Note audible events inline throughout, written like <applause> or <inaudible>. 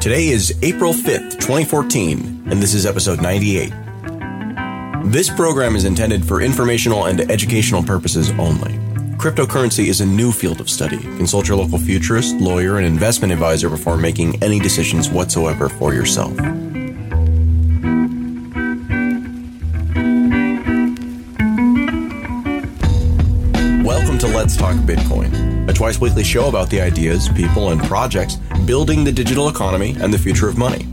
Today is April 5th, 2014, and this is episode 98. This program is intended for informational and educational purposes only. Cryptocurrency is a new field of study. Consult your local futurist, lawyer, and investment advisor before making any decisions whatsoever for yourself. Welcome to Let's Talk Bitcoin, a twice weekly show about the ideas, people, and projects building the digital economy and the future of money.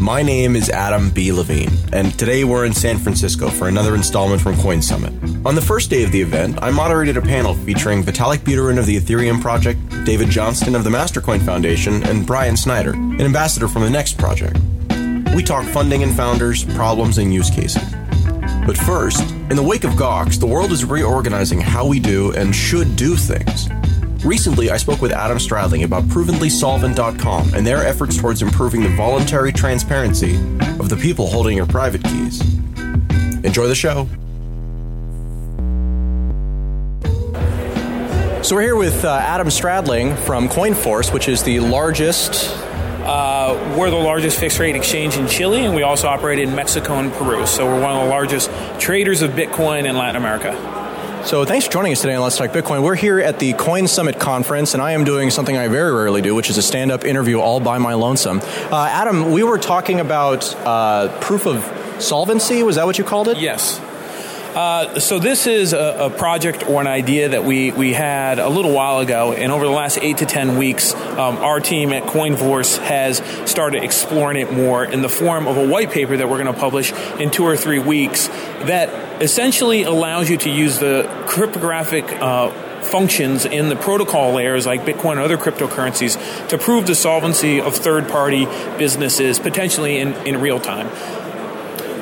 My name is Adam B. Levine, and today we're in San Francisco for another installment from Coin Summit. On the first day of the event, I moderated a panel featuring Vitalik Buterin of the Ethereum project, David Johnston of the Mastercoin Foundation, and Bryan Snyder, an ambassador from the Next project. We talk funding and founders, problems, and use cases. But first, in the wake of Gox, the world is reorganizing how we do and should do things. Recently, I spoke with Adam Stradling about ProvablySolvent.com and their efforts towards improving the voluntary transparency of the people holding your private keys. Enjoy the show. So we're here with uh, Adam Stradling from CoinForce, which is the largest uh, we're the largest fixed rate exchange in Chile, and we also operate in Mexico and Peru. So we're one of the largest traders of Bitcoin in Latin America. So thanks for joining us today on Let's Talk Bitcoin. We're here at the Coin Summit conference, and I am doing something I very rarely do, which is a stand-up interview all by my lonesome. Uh, Adam, we were talking about uh, proof of solvency. Was that what you called it? Yes. Uh, so this is a, a, project or an idea that we, we had a little while ago, and over the last eight to ten weeks, um, our team at CoinForce has started exploring it more in the form of a white paper that we're going to publish in two or three weeks that essentially allows you to use the cryptographic uh, functions in the protocol layers like Bitcoin and other cryptocurrencies to prove the solvency of third party businesses potentially in, in real time.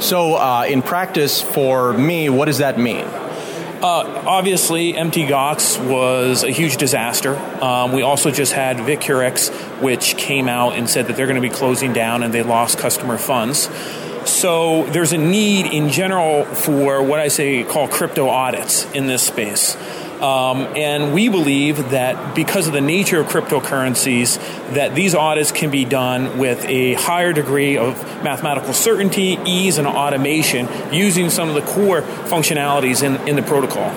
So, uh, in practice, for me, what does that mean? Uh, obviously, Mt. Gox was a huge disaster. Um, we also just had Vircurex, which came out and said that they're going to be closing down and they lost customer funds. So there's a need in general for what I say call crypto audits in this space. Um, and we believe that because of the nature of cryptocurrencies, that these audits can be done with a higher degree of mathematical certainty, ease, and automation using some of the core functionalities in, in the protocol.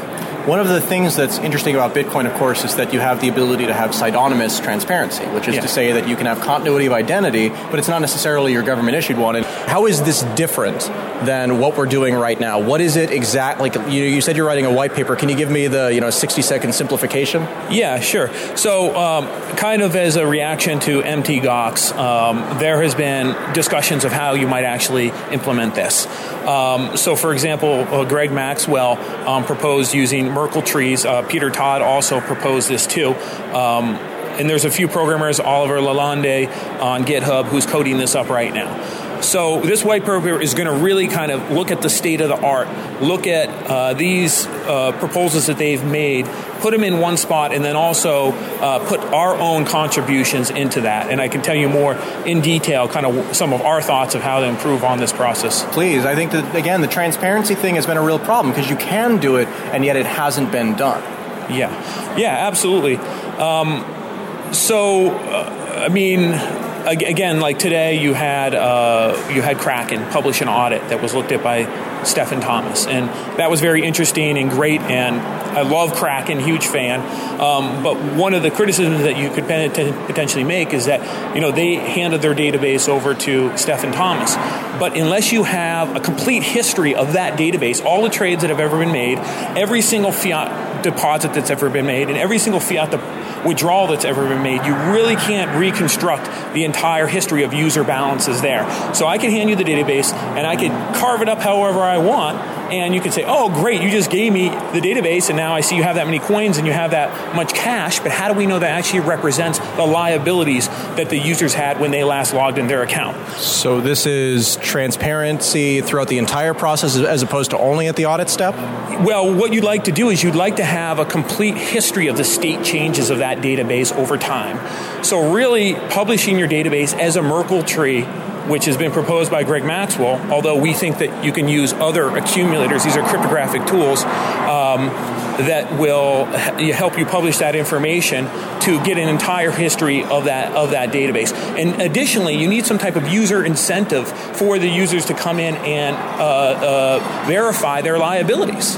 One of the things that's interesting about Bitcoin, of course, is that you have the ability to have pseudonymous transparency, which is yeah. to say that you can have continuity of identity, but it's not necessarily your government issued one. And how is this different than what we're doing right now? What is it exactly? Like you, you said you're writing a white paper. Can you give me the you know 60 second simplification? Yeah, sure. So, um, kind of as a reaction to Mt. Gox, um, there has been discussions of how you might actually implement this. Um, so, for example, uh, Greg Maxwell um, proposed using Merkle trees. Uh, Peter Todd also proposed this too. Um, and there's a few programmers, Oliver Lalonde on GitHub, who's coding this up right now. So this white paper is going to really kind of look at the state of the art, look at uh, these uh, proposals that they've made, put them in one spot, and then also uh, put our own contributions into that. And I can tell you more in detail, kind of some of our thoughts of how to improve on this process. Please, I think that again, the transparency thing has been a real problem because you can do it, and yet it hasn't been done. Yeah, yeah, absolutely. Um, so, uh, I mean again, like today, you had uh, you had Kraken publish an audit that was looked at by Stephen Thomas, and that was very interesting and great. And I love Kraken, huge fan. Um, but one of the criticisms that you could potentially make is that you know they handed their database over to Stephen Thomas, but unless you have a complete history of that database, all the trades that have ever been made, every single fiat deposit that's ever been made, and every single fiat de- withdrawal that's ever been made, you really can't reconstruct the entire history of user balances there. So I can hand you the database and I can carve it up however I want and you can say, oh, great, you just gave me the database, and now I see you have that many coins and you have that much cash, but how do we know that actually represents the liabilities that the users had when they last logged in their account? So this is transparency throughout the entire process as opposed to only at the audit step? Well, what you'd like to do is you'd like to have a complete history of the state changes of that database over time. So, really, publishing your database as a Merkle tree which has been proposed by Greg Maxwell, although we think that you can use other accumulators, these are cryptographic tools, um, that will help you publish that information to get an entire history of that of that database. And additionally, you need some type of user incentive for the users to come in and uh, uh, verify their liabilities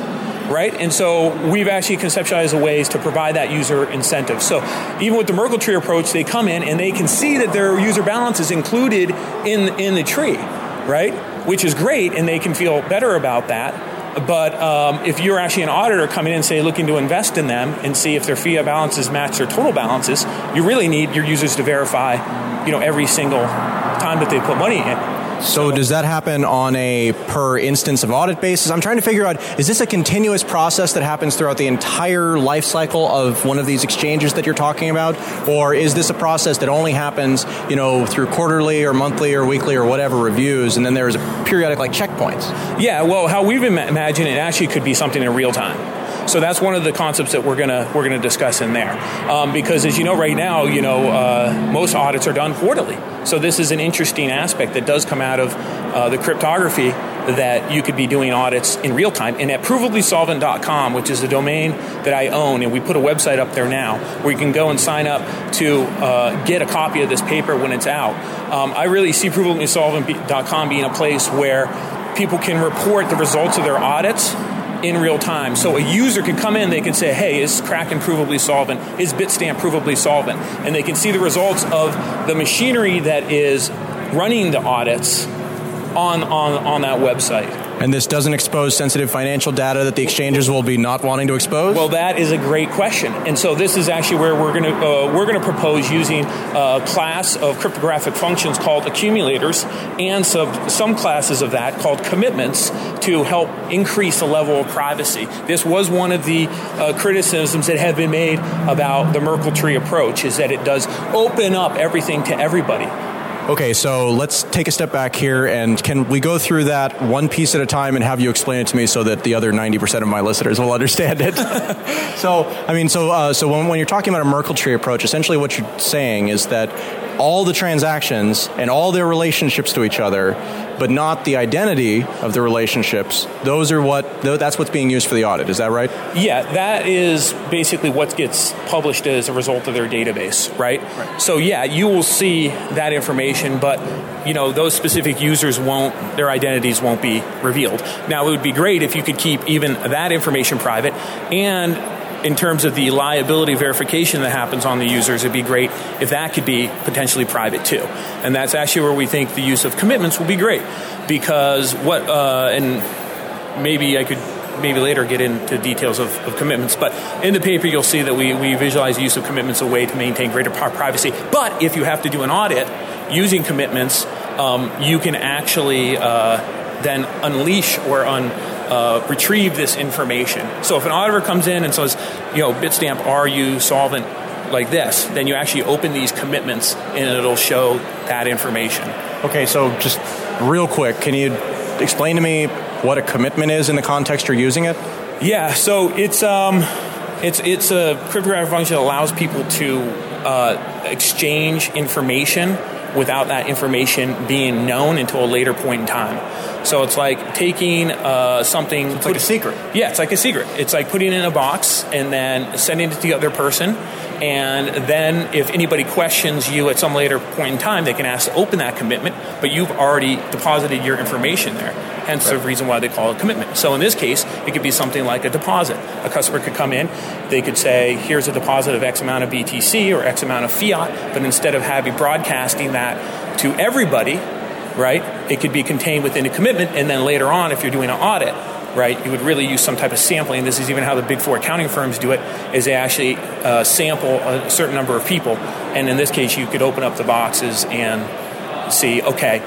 right? And so we've actually conceptualized ways to provide that user incentive. So even with the Merkle tree approach, they come in and they can see that their user balance is included in in the tree, right? Which is great, and they can feel better about that. But um, if you're actually an auditor coming in, say, looking to invest in them and see if their fiat balances match their total balances, you really need your users to verify, you know, every single time that they put money in. So does that happen on a per instance of audit basis? I'm trying to figure out is this a continuous process that happens throughout the entire life cycle of one of these exchanges that you're talking about or is this a process that only happens, you know, through quarterly or monthly or weekly or whatever reviews and then there's periodic like checkpoints? Yeah, well, how we've imagined it actually could be something in real time. So that's one of the concepts that we're gonna we're gonna discuss in there, um, because as you know, right now, you know, uh, most audits are done quarterly. So this is an interesting aspect that does come out of uh, the cryptography that you could be doing audits in real time. And at provablysolvent.com, which is the domain that I own, and we put a website up there now where you can go and sign up to uh, get a copy of this paper when it's out. Um, I really see provablysolvent.com being a place where people can report the results of their audits in real time. So a user can come in, they can say, hey, is Kraken provably solvent? Is Bitstamp provably solvent? And they can see the results of the machinery that is running the audits on, on, on that website. And this doesn't expose sensitive financial data that the exchanges will be not wanting to expose? Well, that is a great question. And so this is actually where we're going to uh, we're going to propose using a class of cryptographic functions called accumulators and some some classes of that called commitments to help increase the level of privacy. This was one of the uh, criticisms that have been made about the Merkle tree approach is that it does open up everything to everybody. Okay, so let's take a step back here and can we go through that one piece at a time and have you explain it to me so that the other 90% of my listeners will understand it? <laughs> so, I mean, so, uh, so when, when you're talking about a Merkle tree approach, essentially what you're saying is that all the transactions and all their relationships to each other, but not the identity of the relationships. Those are what that's what's being used for the audit. Is that right? Yeah, that is basically what gets published as a result of their database, right? right. So yeah, you will see that information, but you know those specific users won't their identities won't be revealed. Now it would be great if you could keep even that information private and in terms of the liability verification that happens on the users, it'd be great if that could be potentially private too. And that's actually where we think the use of commitments will be great because what, uh, and maybe I could maybe later get into details of, of, commitments. But in the paper, you'll see that we, we visualize the use of commitments a way to maintain greater privacy. But if you have to do an audit using commitments, um, you can actually uh, then unleash or un, uh, retrieve this information. So if an auditor comes in and says, you know, Bitstamp, are you solvent like this? Then you actually open these commitments and it'll show that information. Okay, so just real quick, can you explain to me what a commitment is in the context you're using it? Yeah, so it's um, it's it's a cryptographic function that allows people to uh, exchange information without that information being known until a later point in time. So it's like taking uh, something. It's like a secret. Yeah, it's like a secret. It's like putting it in a box and then sending it to the other person. And then if anybody questions you at some later point in time, they can ask to open that commitment, but you've already deposited your information there. Hence right. the reason why they call it commitment. So in this case, it could be something like a deposit. A customer could come in, they could say, here's a deposit of X amount of BTC or X amount of fiat, but instead of having broadcasting that to everybody, right, it could be contained within a commitment, and then later on, if you're doing an audit, right, you would really use some type of sampling. This is even how the big four accounting firms do it, is they actually uh, sample a certain number of people, and in this case, you could open up the boxes and see, okay,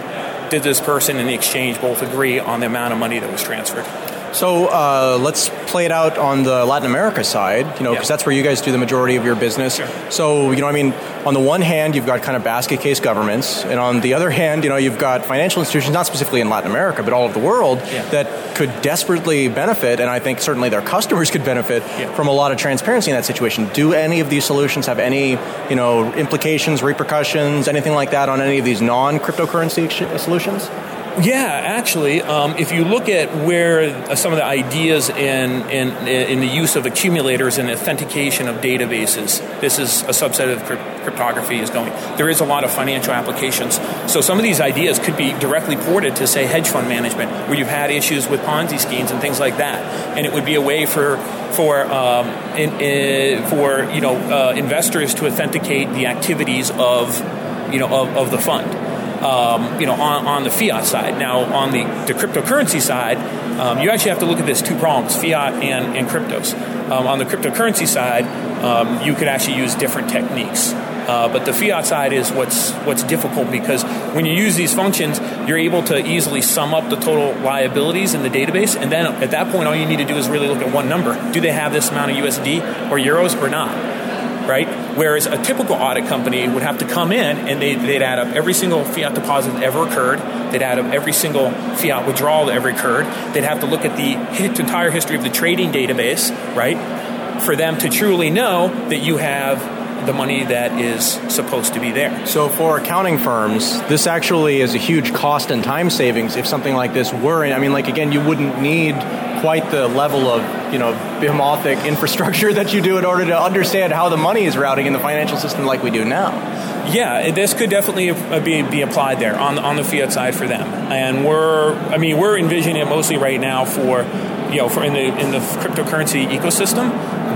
did this person in the exchange both agree on the amount of money that was transferred? So uh, let's play it out on the Latin America side, you know, because Yeah. that's where you guys do the majority of your business. Sure. So, you know, I mean, on the one hand, you've got kind of basket case governments, and on the other hand, you know, you've got financial institutions, not specifically in Latin America, but all over the world, Yeah. that could desperately benefit, and I think certainly their customers could benefit Yeah. from a lot of transparency in that situation. Do any of these solutions have any, you know, implications, repercussions, anything like that on any of these non-cryptocurrency solutions? Yeah, actually, um, if you look at where uh, some of the ideas in, in in the use of accumulators and authentication of databases, this is a subset of cryptography is going. There is a lot of financial applications. So some of these ideas could be directly ported to say hedge fund management, where you've had issues with Ponzi schemes and things like that, and it would be a way for for um, in, in, for you know uh, investors to authenticate the activities of you know of, of the fund um, you know, on, on the fiat side. Now, on the, the cryptocurrency side, um, you actually have to look at this two prongs: fiat and, and cryptos. Um, on the cryptocurrency side, um, you could actually use different techniques. Uh, but the fiat side is what's what's difficult because when you use these functions, you're able to easily sum up the total liabilities in the database, and then at that point, all you need to do is really look at one number: do they have this amount of USD or euros or not? right? Whereas a typical audit company would have to come in and they'd, they'd add up every single fiat deposit that ever occurred. They'd add up every single fiat withdrawal that ever occurred. They'd have to look at the entire history of the trading database, right? For them to truly know that you have the money that is supposed to be there. So for accounting firms, this actually is a huge cost and time savings if something like this were. I mean, like again, you wouldn't need quite the level of you know behemothic infrastructure <laughs> that you do in order to understand how the money is routing in the financial system like we do now. Yeah, this could definitely uh, be, be applied there on on the fiat side for them, and we're I mean we're envisioning it mostly right now for you know for in the in the cryptocurrency ecosystem,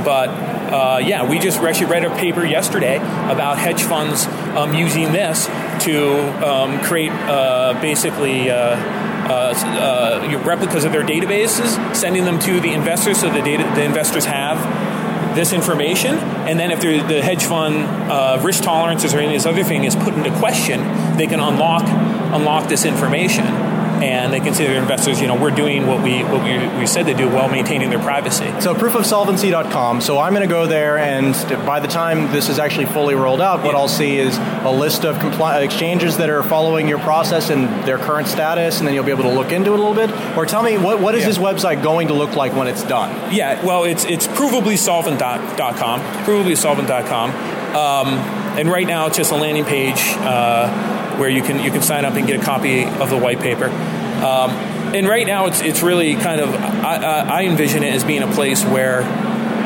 but uh, yeah, we just actually read a paper yesterday about hedge funds um, using this to um, create uh, basically. Uh, uh, uh, replicas of their databases, sending them to the investors so the data the investors have this information, and then if the hedge fund uh, risk tolerances or any of this other thing is put into question, they can unlock unlock this information, and they can say to their investors, you know, we're doing what we what we, we said to do while maintaining their privacy. So proofofsolvency.com. So I'm going to go there, and by the time this is actually fully rolled out, what Yeah. I'll see is a list of compli- exchanges that are following your process and their current status, and then you'll be able to look into it a little bit. Or tell me what what is Yeah. this website going to look like when it's done? Yeah, well, it's it's provablysolvent.com, provablysolvent.com, um, and right now it's just a landing page uh, where you can you can sign up and get a copy of the white paper. Um, and right now it's it's really kind of I, I I envision it as being a place where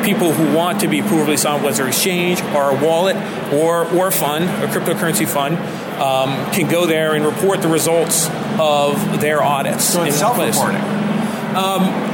people who want to be provably solvent, whether exchange or a wallet or or a fund, a cryptocurrency fund, um, can go there and report the results of their audits. So it's in one place. self-reporting.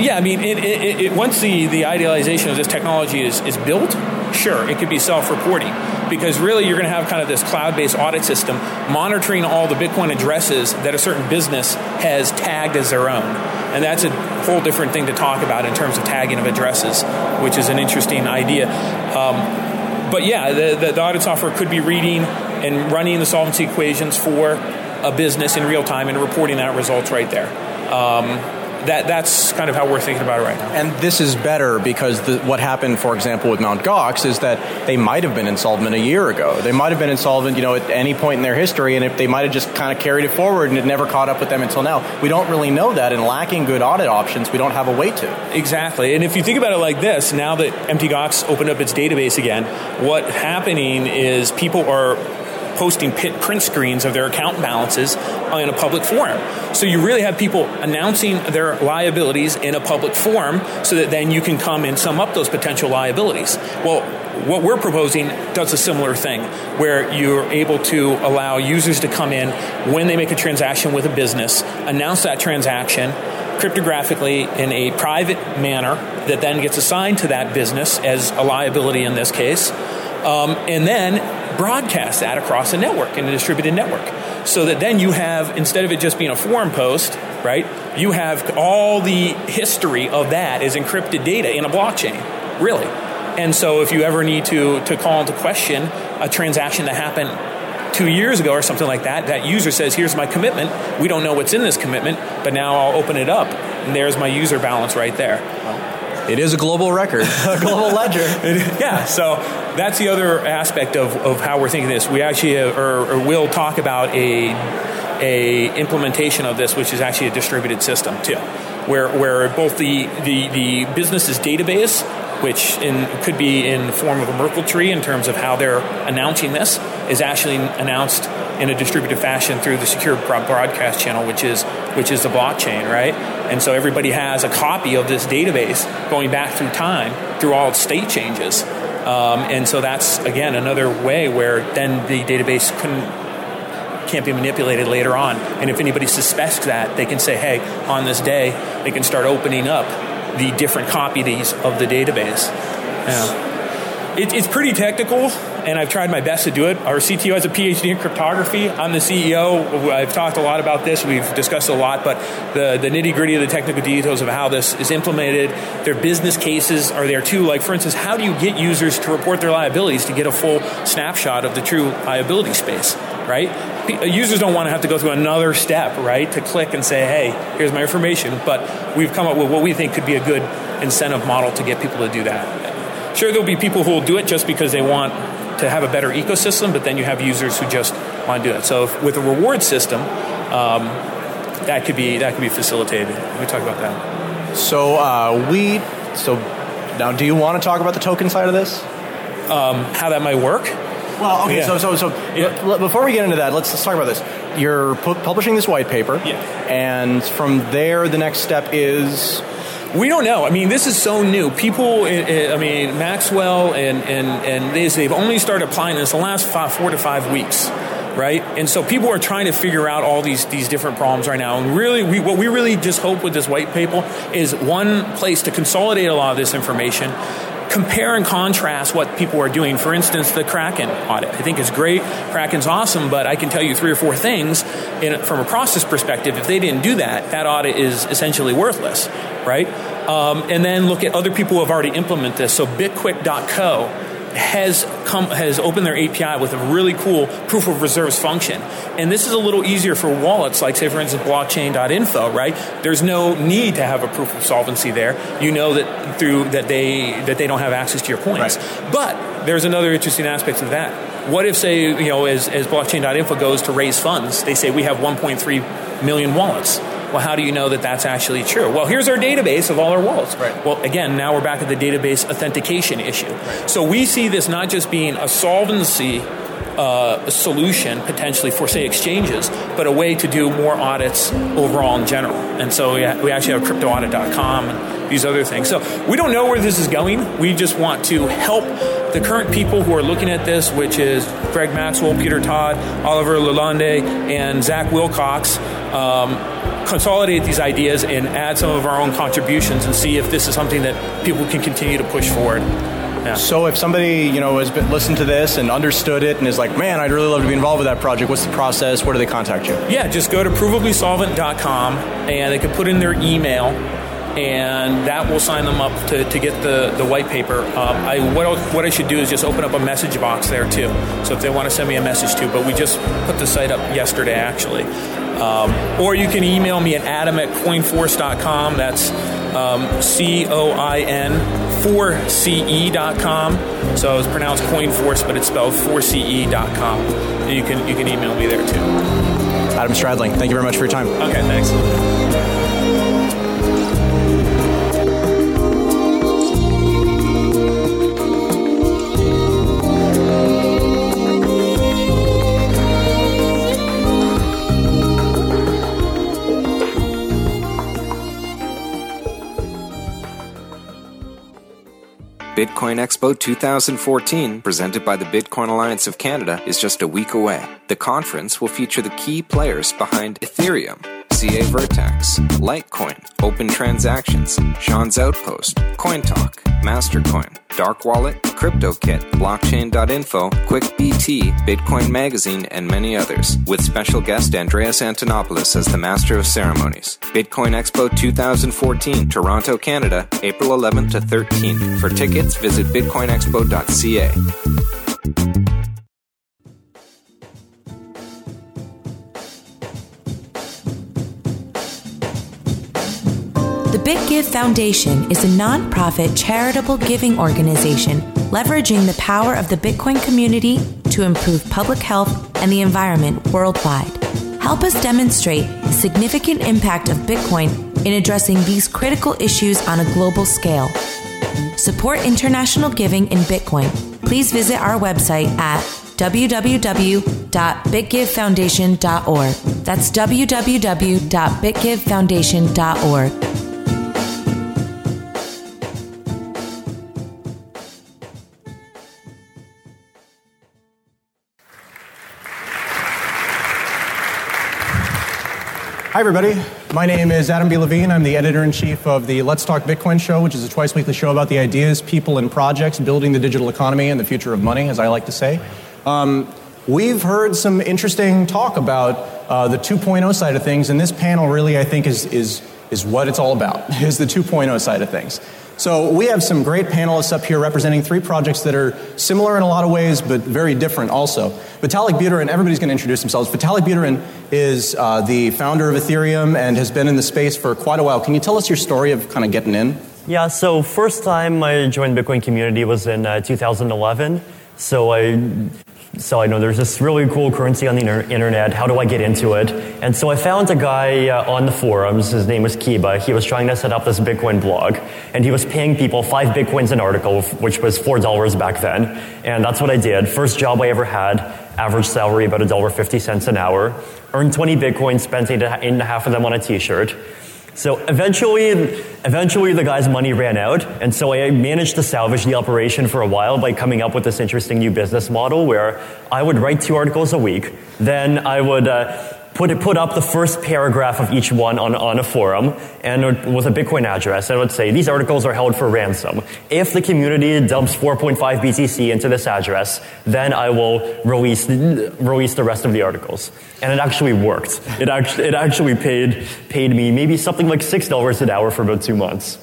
Yeah, I mean, it, it, it, once the, the idealization of this technology is, is built, sure, it could be self-reporting. Because really, you're going to have kind of this cloud-based audit system monitoring all the Bitcoin addresses that a certain business has tagged as their own. And that's a whole different thing to talk about in terms of tagging of addresses, which is an interesting idea. Um, but yeah, the, the, the audit software could be reading and running the solvency equations for a business in real time and reporting that results right there. Um, that that's kind of how we're thinking about it right now. And this is better because the, what happened, for example, with Mount Gox is that they might have been insolvent a year ago. They might have been insolvent, you know, at any point in their history, and if they might have just kind of carried it forward and it never caught up with them until now. We don't really know that, and lacking good audit options, we don't have a way to. Exactly. And if you think about it like this, now that MTGOX opened up its database again, what's happening is people are posting print screens of their account balances in a public forum. So you really have people announcing their liabilities in a public forum so that then you can come and sum up those potential liabilities. Well, what we're proposing does a similar thing where you're able to allow users to come in when they make a transaction with a business, announce that transaction, cryptographically in a private manner that then gets assigned to that business as a liability in this case, um, and then broadcast that across a network in a distributed network. So that then you have, instead of it just being a forum post, right, you have all the history of that is encrypted data in a blockchain, really. And so if you ever need to, to call into question a transaction that happened two years ago or something like that, that user says, "Here's my commitment." We don't know what's in this commitment, but now I'll open it up, and there's my user balance right there. It is a global record, <laughs> a global ledger. <laughs> yeah, so that's the other aspect of, of how we're thinking this. We actually uh, or, or will talk about a a implementation of this, which is actually a distributed system too, where where both the the, the business's database which in, could be in the form of a Merkle tree in terms of how they're announcing this, is actually announced in a distributed fashion through the secure broadcast channel, which is which is the blockchain, right? And so everybody has a copy of this database going back through time through all its state changes. Um, and so that's again another way where then the database couldn't can't be manipulated later on. And if anybody suspects that, they can say, "Hey, on this day, they can start opening up the different copies of the database." Yeah. It, it's pretty technical and I've tried my best to do it. Our CTO has a PhD in cryptography. I'm the CEO. I've talked a lot about this. We've discussed a lot, but the, the nitty gritty of the technical details of how this is implemented, their business cases are there too. Like, for instance, how do you get users to report their liabilities to get a full snapshot of the true liability space, right? Uh, users don't want to have to go through another step, right, to click and say, hey, here's my information. But we've come up with what we think could be a good incentive model to get people to do that. Sure, there'll be people who will do it just because they want to have a better ecosystem, but then you have users who just want to do that. So if, with a reward system, um, that could be that could be facilitated. We talk about that. So uh, we so now, do you want to talk about the token side of this? Um, how that might work? Well, okay. Yeah. So, so, so yeah. before we get into that, let's, let's talk about this. You're pu- publishing this white paper, yeah. and from there, the next step is we don't know. I mean, this is so new. People, I mean, Maxwell and and and these, they've only started applying this the last five, four to five weeks, right? And so people are trying to figure out all these these different problems right now. And really, we, what we really just hope with this white paper is one place to consolidate a lot of this information compare and contrast what people are doing. For instance, the Kraken audit. I think is great. Kraken's awesome, but I can tell you three or four things in, from a process perspective. If they didn't do that, that audit is essentially worthless, right? Um, and then look at other people who have already implemented this. So bitquick.co has come has opened their API with a really cool proof of reserves function. And this is a little easier for wallets like say for instance blockchain.info, right? There's no need to have a proof of solvency there. You know that through that they that they don't have access to your coins. Right. But there's another interesting aspect of that. What if say, you know, as, as blockchain.info goes to raise funds, they say we have 1.3 million wallets well, how do you know that that's actually true? Well, here's our database of all our wallets. Right. Well, again, now we're back at the database authentication issue. Right. So we see this not just being a solvency uh, solution potentially for, say, exchanges, but a way to do more audits overall in general. And so we, we actually have cryptoaudit.com and these other things. So we don't know where this is going. We just want to help the current people who are looking at this, which is Greg Maxwell, Peter Todd, Oliver Lalonde, and Zach Wilcox. Um, consolidate these ideas and add some of our own contributions and see if this is something that people can continue to push forward. Yeah. So if somebody you know has been listened to this and understood it and is like, man, I'd really love to be involved with that project. What's the process? Where do they contact you? Yeah, just go to provablysolvent.com and they can put in their email and that will sign them up to, to get the, the white paper. Um, I, what, what I should do is just open up a message box there too. So if they want to send me a message too, but we just put the site up yesterday actually. Um, or you can email me at adam at coinforce.com. That's um, C O I N 4CE.com. So it's pronounced coinforce, but it's spelled 4CE.com. And you can, you can email me there too. Adam Stradling, thank you very much for your time. Okay, thanks. Bitcoin Expo 2014, presented by the Bitcoin Alliance of Canada, is just a week away. The conference will feature the key players behind Ethereum, CAVirtex, Litecoin, Open Transactions, Sean's Outpost, CoinTalk, Mastercoin, Dark Wallet, CryptoKit, Blockchain.info, QuickBT, Bitcoin Magazine, and many others, with special guest Andreas Antonopoulos as the Master of Ceremonies. Bitcoin Expo 2014, Toronto, Canada, April 11th to 13th. For tickets, visit bitcoinexpo.ca. BitGive Foundation is a nonprofit charitable giving organization leveraging the power of the Bitcoin community to improve public health and the environment worldwide. Help us demonstrate the significant impact of Bitcoin in addressing these critical issues on a global scale. Support international giving in Bitcoin. Please visit our website at www.bitgivefoundation.org. That's www.bitgivefoundation.org. Hi, everybody. My name is Adam B. Levine. I'm the editor in chief of the Let's Talk Bitcoin show, which is a twice weekly show about the ideas, people, and projects building the digital economy and the future of money, as I like to say. Um, we've heard some interesting talk about uh, the 2.0 side of things, and this panel really, I think, is, is, is what it's all about, <laughs> is the 2.0 side of things. So we have some great panelists up here representing three projects that are similar in a lot of ways, but very different also. Vitalik Buterin, everybody's going to introduce themselves. Vitalik Buterin is uh, the founder of Ethereum and has been in the space for quite a while. Can you tell us your story of kind of getting in? Yeah, so first time I joined Bitcoin community was in uh, 2011. So I so I know there's this really cool currency on the inter- internet. How do I get into it? And so I found a guy uh, on the forums. His name was Kiba. He was trying to set up this Bitcoin blog, and he was paying people five bitcoins an article, which was four dollars back then. And that's what I did. First job I ever had. Average salary about a dollar fifty cents an hour. Earned twenty bitcoins. Spent eight and a half of them on a T-shirt. So eventually, eventually the guy's money ran out, and so I managed to salvage the operation for a while by coming up with this interesting new business model where I would write two articles a week, then I would uh, put, put up the first paragraph of each one on, on a forum and with a Bitcoin address and would say, these articles are held for ransom. If the community dumps 4.5 BTC into this address, then I will release, release the rest of the articles. And it actually worked. It actually, it actually paid, paid me maybe something like $6 an hour for about two months.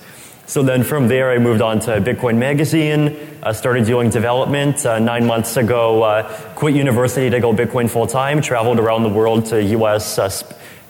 So then from there, I moved on to Bitcoin Magazine, uh, started doing development. Uh, nine months ago, uh, quit university to go Bitcoin full time, traveled around the world to US, uh,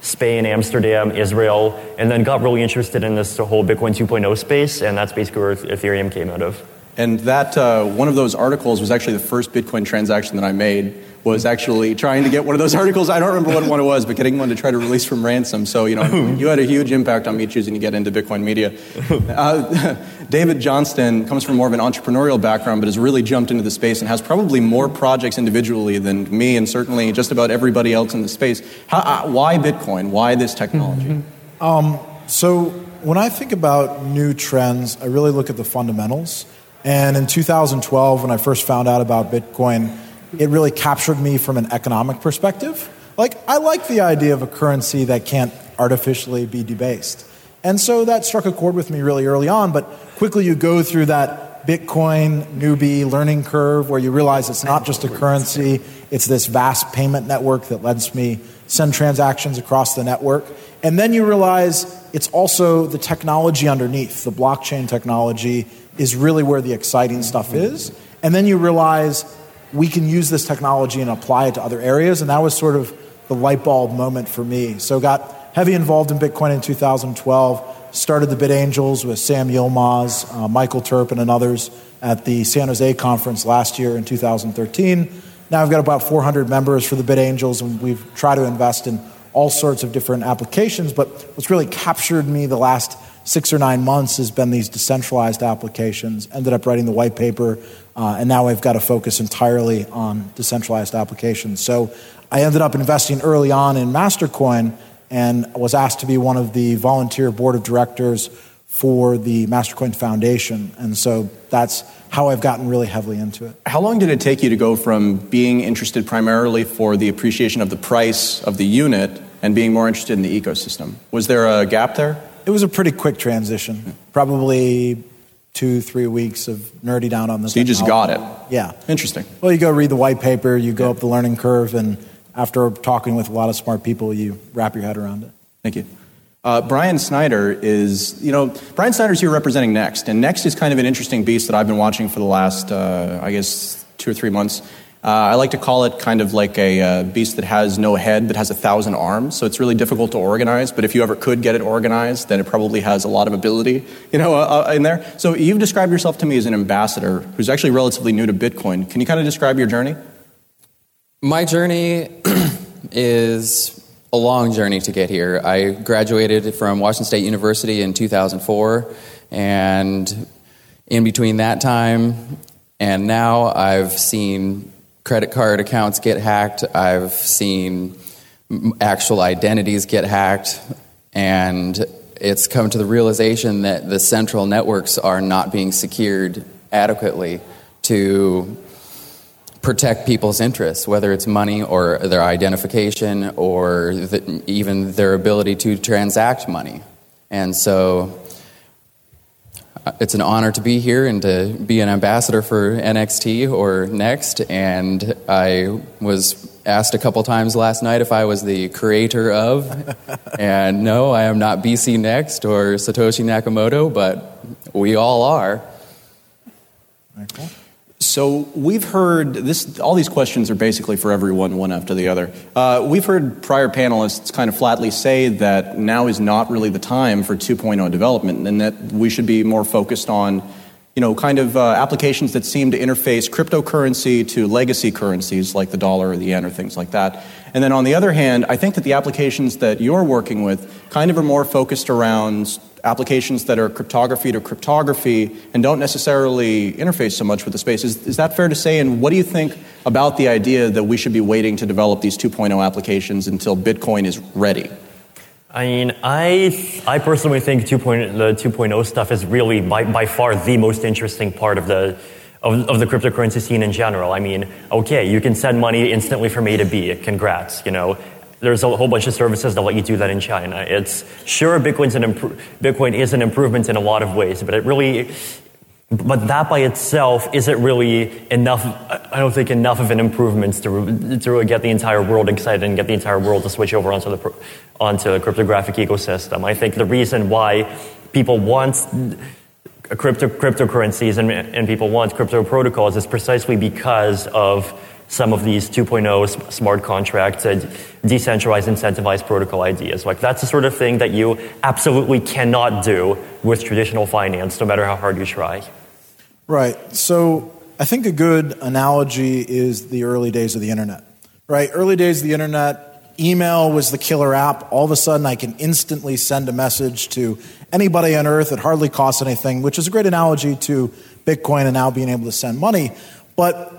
Spain, Amsterdam, Israel, and then got really interested in this whole Bitcoin 2.0 space, and that's basically where Ethereum came out of. And that, uh, one of those articles was actually the first Bitcoin transaction that I made was actually trying to get one of those <laughs> articles. I don't remember what one it was, but getting one to try to release from ransom. So, you know, <laughs> you had a huge impact on me choosing to get into Bitcoin media. <laughs> Uh, David Johnston comes from more of an entrepreneurial background, but has really jumped into the space and has probably more projects individually than me and certainly just about everybody else in the space. How, uh, why Bitcoin? Why this technology? Mm-hmm. Um, so, when I think about new trends, I really look at the fundamentals. And in 2012, when I first found out about Bitcoin, it really captured me from an economic perspective. Like, I like the idea of a currency that can't artificially be debased. And so that struck a chord with me really early on, but quickly you go through that Bitcoin newbie learning curve where you realize it's not just a currency, it's this vast payment network that lets me send transactions across the network. And then you realize it's also the technology underneath, the blockchain technology is really where the exciting stuff is. And then you realize we can use this technology and apply it to other areas. And that was sort of the light bulb moment for me. So got heavy involved in Bitcoin in 2012. Started the BitAngels with Sam Yilmaz, uh, Michael Terpin, and others at the San Jose conference last year in 2013. Now I've got about 400 members for the BitAngels, and we've tried to invest in all sorts of different applications. But what's really captured me the last six or nine months has been these decentralized applications. Ended up writing the white paper, uh, and now I've got to focus entirely on decentralized applications. So I ended up investing early on in Mastercoin and was asked to be one of the volunteer board of directors for the Mastercoin Foundation. And so that's how I've gotten really heavily into it. How long did it take you to go from being interested primarily for the appreciation of the price of the unit and being more interested in the ecosystem? Was there a gap there? It was a pretty quick transition, probably two, three weeks of nerdy down on this. So you just got it? Yeah. Interesting. Well, you go read the white paper, you go yeah. up the learning curve, and after talking with a lot of smart people, you wrap your head around it. Thank you. Uh, Bryan Snyder is, you know, Bryan Snyder's here representing Next, and Next is kind of an interesting beast that I've been watching for the last, uh, I guess, two or three months. Uh, I like to call it kind of like a uh, beast that has no head but has a thousand arms. So it's really difficult to organize. But if you ever could get it organized, then it probably has a lot of ability, you know, uh, uh in there. So you've described yourself to me as an ambassador who's actually relatively new to Bitcoin. Can you kind of describe your journey? My journey <clears throat> is a long journey to get here. I graduated from Washington State University in 2004, and in between that time and now, I've seen credit card accounts get hacked, I've seen actual identities get hacked, and it's come to the realization that the central networks are not being secured adequately to protect people's interests, whether it's money or their identification or the, even their ability to transact money. And so it's an honor to be here and to be an ambassador for NXT or Next. And I was asked a couple times last night if I was the creator of. <laughs> and no, I am not BCNext or Satoshi Nakamoto, but we all are. Cool. So we've heard this. All these questions are basically for everyone, one after the other. Uh, we've heard prior panelists kind of flatly say that now is not really the time for 2.0 development, and that we should be more focused on, you know, kind of uh, applications that seem to interface cryptocurrency to legacy currencies like the dollar or the yen or things like that. And then on the other hand, I think that the applications that you're working with kind of are more focused around applications that are cryptography to cryptography and don't necessarily interface so much with the space. Is, is that fair to say? And what do you think about the idea that we should be waiting to develop these 2.0 applications until Bitcoin is ready? I mean, I, I personally think 2.0, the 2.0 stuff is really by, by far the most interesting part of the, of, of, the cryptocurrency scene in general. I mean, okay, you can send money instantly from A to B. Congrats, you know there's a whole bunch of services that let you do that in China. It's sure Bitcoin's an Bitcoin is an improvement in a lot of ways, but it really, but that by itself isn't really enough. I don't think enough of an improvement to to really get the entire world excited and get the entire world to switch over onto the onto the cryptographic ecosystem. I think the reason why people want crypto cryptocurrencies and, and people want crypto protocols is precisely because of some of these 2.0 smart contracts and decentralized incentivized protocol ideas. Like that's the sort of thing that you absolutely cannot do with traditional finance, no matter how hard you try. Right. So I think a good analogy is the early days of the internet. Right? Early days of the internet, email was the killer app. All of a sudden, I can instantly send a message to anybody on earth. It hardly costs anything, which is a great analogy to Bitcoin and now being able to send money. But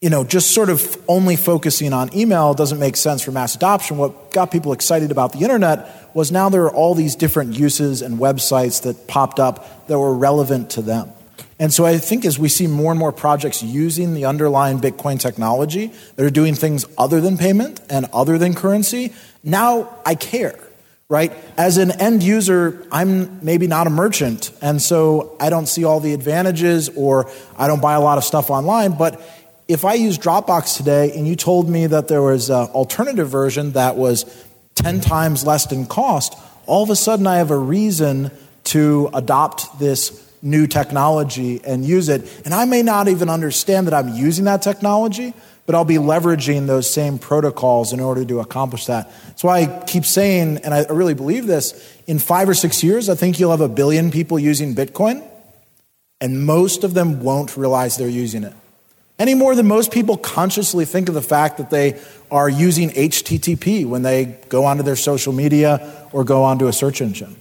you know, just sort of only focusing on email doesn't make sense for mass adoption. What got people excited about the internet was now there are all these different uses and websites that popped up that were relevant to them. And so I think as we see more and more projects using the underlying Bitcoin technology that are doing things other than payment and other than currency, now I care, right? As an end user, I'm maybe not a merchant, and so I don't see all the advantages or I don't buy a lot of stuff online, but if I use Dropbox today and you told me that there was an alternative version that was 10 times less in cost, all of a sudden I have a reason to adopt this new technology and use it. And I may not even understand that I'm using that technology, but I'll be leveraging those same protocols in order to accomplish that. That's why I keep saying, and I really believe this, in five or six years, I think you'll have a billion people using Bitcoin, and most of them won't realize they're using it any more than most people consciously think of the fact that they are using HTTP when they go onto their social media or go onto a search engine.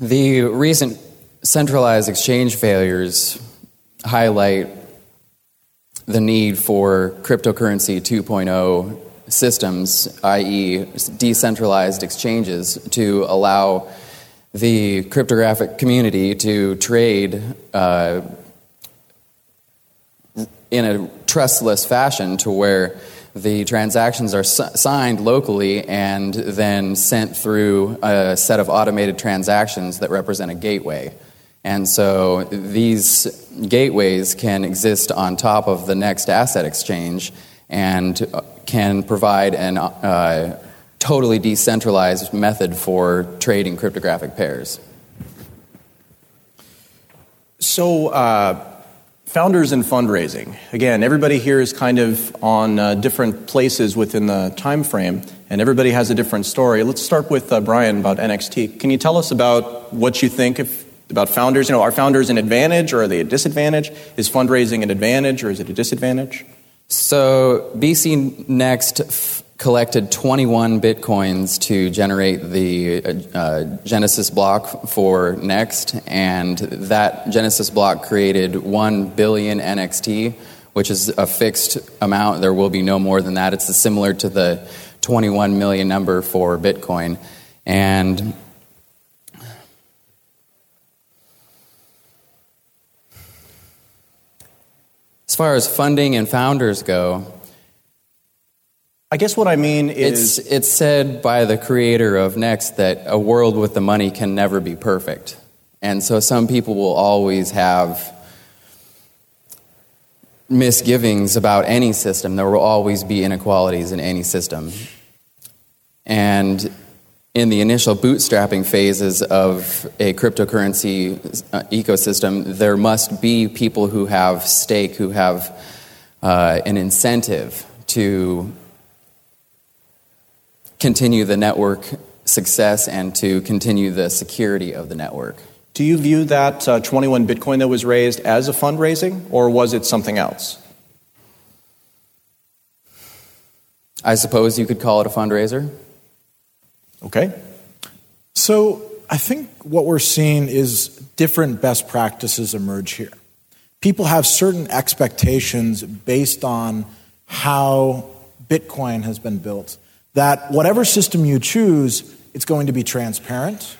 The recent centralized exchange failures highlight the need for cryptocurrency 2.0 systems, i.e., decentralized exchanges, to allow the cryptographic community to trade uh, in a trustless fashion to where the transactions are signed locally and then sent through a set of automated transactions that represent a gateway. And so these gateways can exist on top of the next asset exchange and can provide an uh, totally decentralized method for trading cryptographic pairs. So, uh, Founders and fundraising. Again, everybody here is kind of on uh, different places within the time frame, and everybody has a different story. Let's start with uh, Bryan about NXT. Can you tell us about what you think of, about founders? You know, are founders an advantage or are they a disadvantage? Is fundraising an advantage or is it a disadvantage? So, BCNext collected 21 bitcoins to generate the uh, uh, Genesis block for Next, and that Genesis block created 1 billion NXT, which is a fixed amount. There will be no more than that. It's similar to the 21 million number for Bitcoin. And as far as funding and founders go, I guess what I mean is it's, it's said by the creator of Next that a world with the money can never be perfect. And so some people will always have misgivings about any system. There will always be inequalities in any system. And in the initial bootstrapping phases of a cryptocurrency uh, ecosystem, there must be people who have stake, who have uh, an incentive to continue the network success and to continue the security of the network. Do you view that uh, 21 Bitcoin that was raised as a fundraising, or was it something else? I suppose you could call it a fundraiser. Okay. So I think what we're seeing is different best practices emerge here. People have certain expectations based on how Bitcoin has been built that whatever system you choose, it's going to be transparent.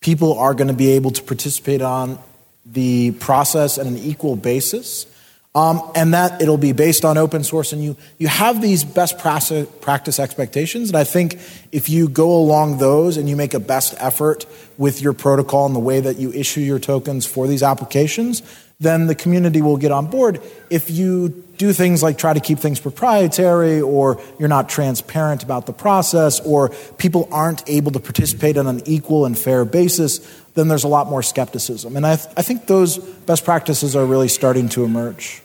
People are going to be able to participate on the process at an equal basis. Um, and that it'll be based on open source, and you, you have these best practice expectations. And I think if you go along those and you make a best effort with your protocol and the way that you issue your tokens for these applications, then the community will get on board. If you do things like try to keep things proprietary or you're not transparent about the process or people aren't able to participate on an equal and fair basis, then there's a lot more skepticism. And I, th- I think those best practices are really starting to emerge.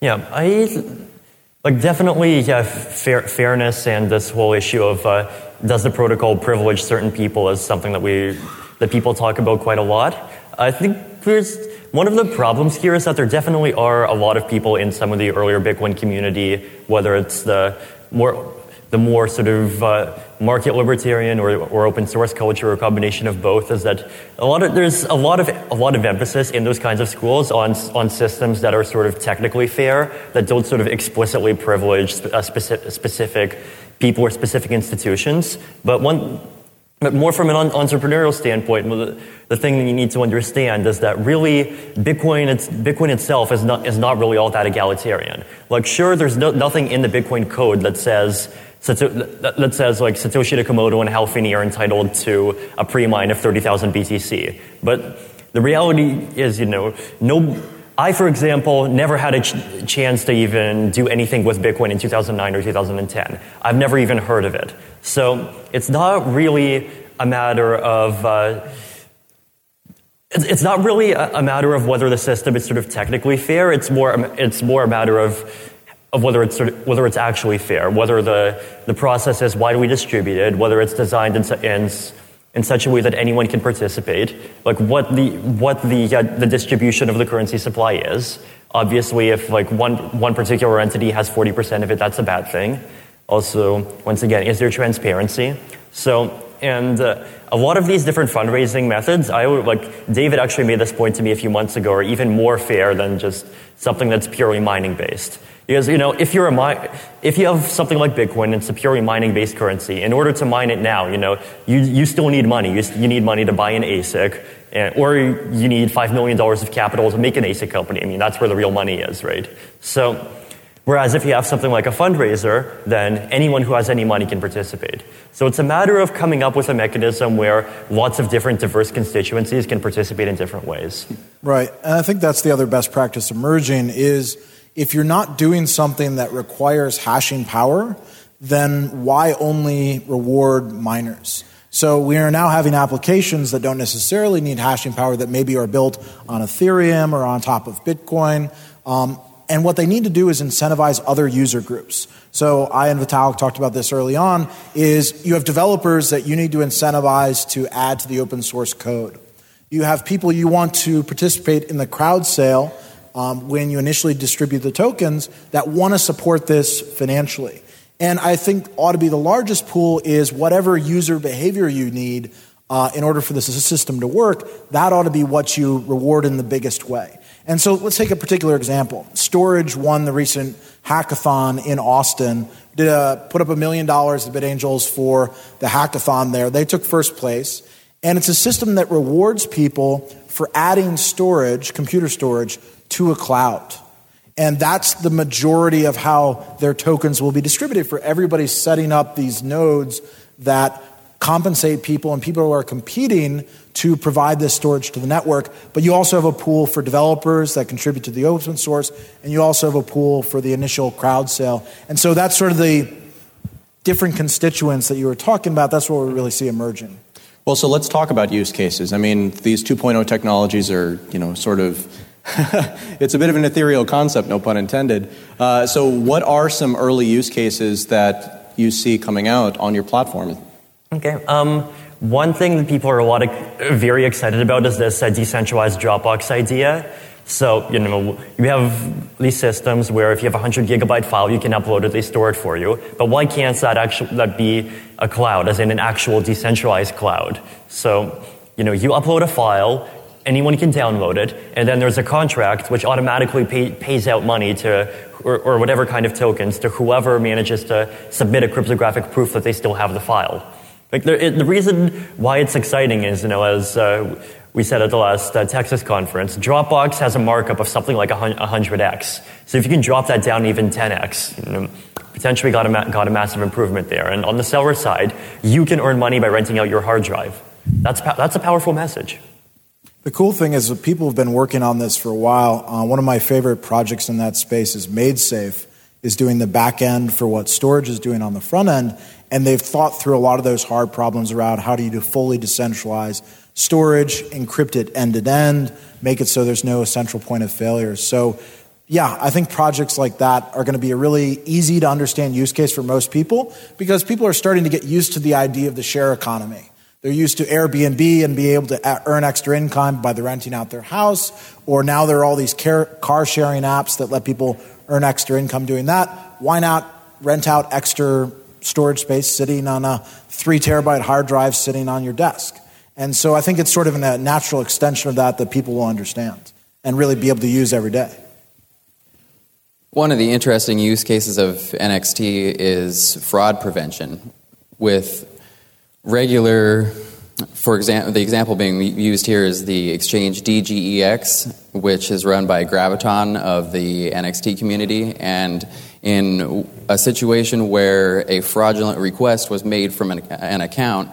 Yeah, I like definitely yeah, fair, fairness and this whole issue of uh, does the protocol privilege certain people is something that we that people talk about quite a lot. I think there's one of the problems here is that there definitely are a lot of people in some of the earlier Bitcoin community, whether it's the more the more sort of uh, market libertarian or, or open source culture or combination of both is that a lot of there's a lot of a lot of emphasis in those kinds of schools on on systems that are sort of technically fair that don't sort of explicitly privilege a specific, specific people or specific institutions. But one but more from an entrepreneurial standpoint, the, thing that you need to understand is that really Bitcoin, it's, Bitcoin itself is not, is not really all that egalitarian. Like, sure, there's no, nothing in the Bitcoin code that says, that says like Satoshi Nakamoto and Hal Finney are entitled to a pre-mine of 30,000 BTC. But the reality is, you know, no, I, for example, never had a ch- chance to even do anything with Bitcoin in 2009 or 2010. I've never even heard of it. So it's not really a matter of. Uh, it's not really a matter of whether the system is sort of technically fair. It's more, it's more a matter of, of whether it's sort of, whether it's actually fair, whether the, the process is widely distributed, whether it's designed in, in in such a way that anyone can participate, like what the what the uh, the distribution of the currency supply is. Obviously, if like one one particular entity has forty percent of it, that's a bad thing. Also, once again, is there transparency? So, and uh, a lot of these different fundraising methods, I would like David actually made this point to me a few months ago, are even more fair than just something that's purely mining based. Because, you know, if you're a mi- if you have something like Bitcoin, it's a purely mining-based currency. In order to mine it now, you know, you, you still need money. You, you need money to buy an ASIC, and, or you need $5 million of capital to make an ASIC company. I mean, that's where the real money is, right? So, whereas if you have something like a fundraiser, then anyone who has any money can participate. So it's a matter of coming up with a mechanism where lots of different diverse constituencies can participate in different ways. Right. And I think that's the other best practice emerging is if you're not doing something that requires hashing power, then why only reward miners? So we are now having applications that don't necessarily need hashing power that maybe are built on Ethereum or on top of Bitcoin. Um, and what they need to do is incentivize other user groups. So I and Vitalik talked about this early on, is you have developers that you need to incentivize to add to the open source code. You have people you want to participate in the crowd sale um, when you initially distribute the tokens that want to support this financially. And I think ought to be the largest pool is whatever user behavior you need uh, in order for this system to work, that ought to be what you reward in the biggest way. And so let's take a particular example. Storj won the recent hackathon in Austin, did a, put up a million dollars to BitAngels for the hackathon there. They took first place. And it's a system that rewards people for adding storage, computer storage, to a cloud. And that's the majority of how their tokens will be distributed for everybody setting up these nodes that compensate people and people who are competing to provide this storage to the network. But you also have a pool for developers that contribute to the open source, and you also have a pool for the initial crowd sale. And so that's sort of the different constituents that you were talking about. That's what we really see emerging. Well, so let's talk about use cases. I mean, these 2.0 technologies are, you know, sort of <laughs> it's a bit of an ethereal concept, no pun intended. Uh, so, what are some early use cases that you see coming out on your platform? Okay. Um, one thing that people are a lot of, very excited about is this uh, decentralized Dropbox idea. So, you know, you have these systems where if you have a 100 gigabyte file, you can upload it, they store it for you. But why can't that actually that be a cloud, as in an actual decentralized cloud? So, you know, you upload a file, anyone can download it, and then there's a contract which automatically pay, pays out money to, or, or whatever kind of tokens, to whoever manages to submit a cryptographic proof that they still have the file. Like the, it, the reason why it's exciting is, you know, as uh, we said at the last uh, Texas conference, Dropbox has a markup of something like 100x. So if you can drop that down even 10x, you know, potentially got a, ma- got a massive improvement there. And on the seller side, you can earn money by renting out your hard drive. That's, po- that's a powerful message. The cool thing is that people have been working on this for a while. Uh, one of my favorite projects in that space is MaidSafe, is doing the back end for what storage is doing on the front end. And they've thought through a lot of those hard problems around how do you fully decentralized Storj, encrypt it end to end, make it so there's no central point of failure. So, yeah, I think projects like that are going to be a really easy to understand use case for most people because people are starting to get used to the idea of the share economy. They're used to Airbnb and be able to uh, earn extra income by the renting out their house, or now there are all these car sharing apps that let people earn extra income doing that. Why not rent out extra storage space sitting on a three terabyte hard drive sitting on your desk. And so I think it's sort of a natural extension of that that people will understand and really be able to use every day. One of the interesting use cases of NXT is fraud prevention. With regular, for example, the example being used here is the exchange DGEX, which is run by Graviton of the NXT community. And in a situation where a fraudulent request was made from an, an account,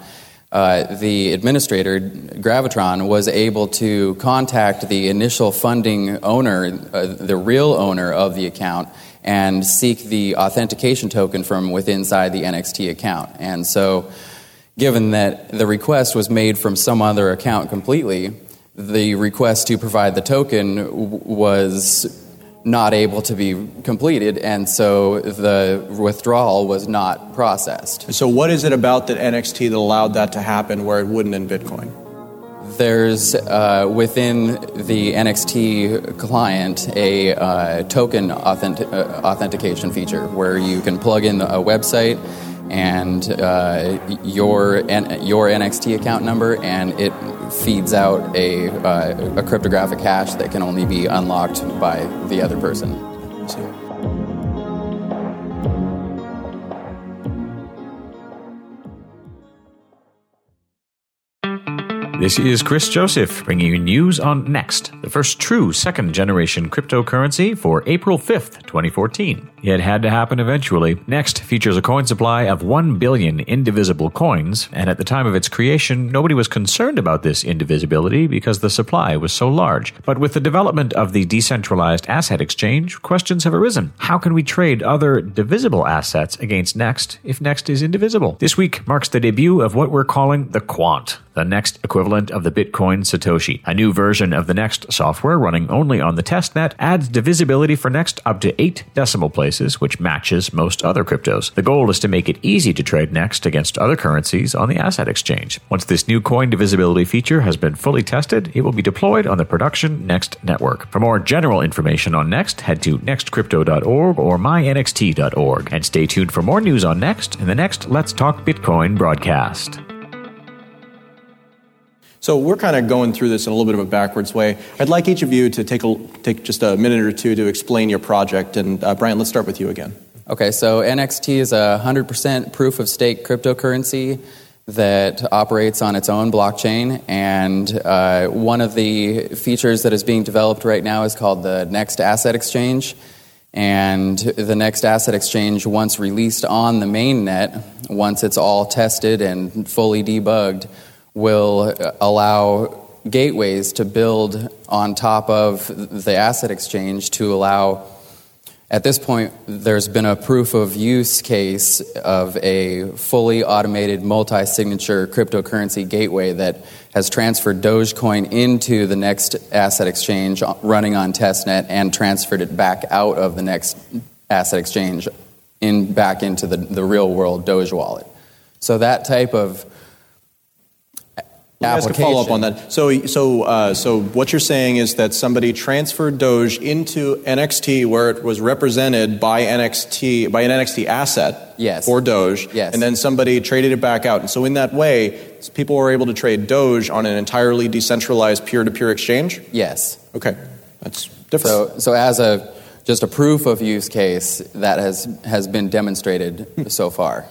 uh, the administrator, Gravitron, was able to contact the initial funding owner, uh, the real owner of the account, and seek the authentication token from within inside the NXT account. And so, given that the request was made from some other account completely, the request to provide the token was not able to be completed, and so the withdrawal was not processed. So, what is it about the NXT that allowed that to happen where it wouldn't in Bitcoin? There's uh, within the NXT client a uh, token authentic- uh, authentication feature where you can plug in a website and uh, your your NXT account number, and it feeds out a, uh, a cryptographic hash that can only be unlocked by the other person. So. This is Chris Joseph bringing you news on Next, the first true second generation cryptocurrency for April 5th, 2014. It had to happen eventually. Next features a coin supply of 1 billion indivisible coins, and at the time of its creation, nobody was concerned about this indivisibility because the supply was so large. But with the development of the decentralized asset exchange, questions have arisen. How can we trade other divisible assets against Next if Next is indivisible? This week marks the debut of what we're calling the Quant, the next equivalent of the Bitcoin Satoshi. A new version of the Next software running only on the testnet adds divisibility for Next up to 8 decimal places, which matches most other cryptos. The goal is to make it easy to trade Next against other currencies on the asset exchange. Once this new coin divisibility feature has been fully tested, it will be deployed on the production Next network. For more general information on Next, head to nextcrypto.org or mynxt.org and stay tuned for more news on Next in the next Let's Talk Bitcoin broadcast. So we're kind of going through this in a little bit of a backwards way. I'd like each of you to take a, take just a minute or two to explain your project. And uh, Bryan, let's start with you again. Okay, so NXT is a 100% proof of stake cryptocurrency that operates on its own blockchain. And uh, one of the features that is being developed right now is called the Next Asset Exchange. And the Next Asset Exchange, once released on the mainnet, once it's all tested and fully debugged, will allow gateways to build on top of the asset exchange to allow at this point there's been a proof of use case of a fully automated multi-signature cryptocurrency gateway that has transferred dogecoin into the next asset exchange running on testnet and transferred it back out of the next asset exchange in back into the, the real world doge wallet. So that type of Ask a follow up on that. So, so, uh, so what you're saying is that somebody transferred Doge into NXT where it was represented by NXT by an NXT asset yes. for Doge, yes. and then somebody traded it back out. And so, in that way, people were able to trade Doge on an entirely decentralized peer-to-peer exchange. Yes. Okay, that's different. So, so as a just a proof of use case that has has been demonstrated so far.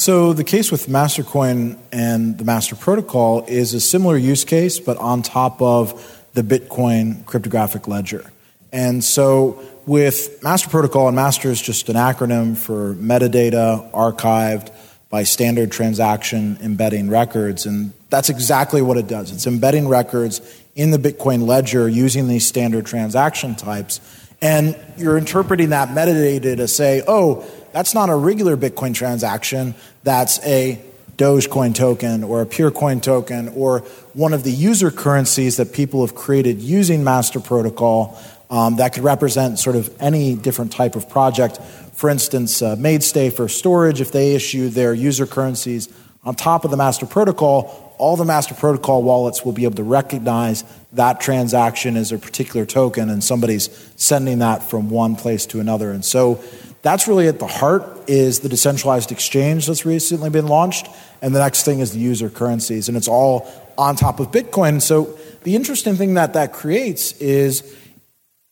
So the case with Mastercoin and the Master Protocol is a similar use case, but on top of the Bitcoin cryptographic ledger. And so with Master Protocol, and Master is just an acronym for metadata archived by standard transaction embedding records. And that's exactly what it does. It's embedding records in the Bitcoin ledger using these standard transaction types. And you're interpreting that metadata to say, oh, that's not a regular Bitcoin transaction. That's a Dogecoin token or a Purecoin token or one of the user currencies that people have created using Master Protocol um, that could represent sort of any different type of project. For instance, uh, for Storj, if they issue their user currencies on top of the Master Protocol, all the Master Protocol wallets will be able to recognize that transaction as a particular token, and somebody's sending that from one place to another. And so that's really at the heart is the decentralized exchange that's recently been launched and the next thing is the user currencies and it's all on top of bitcoin. So the interesting thing that that creates is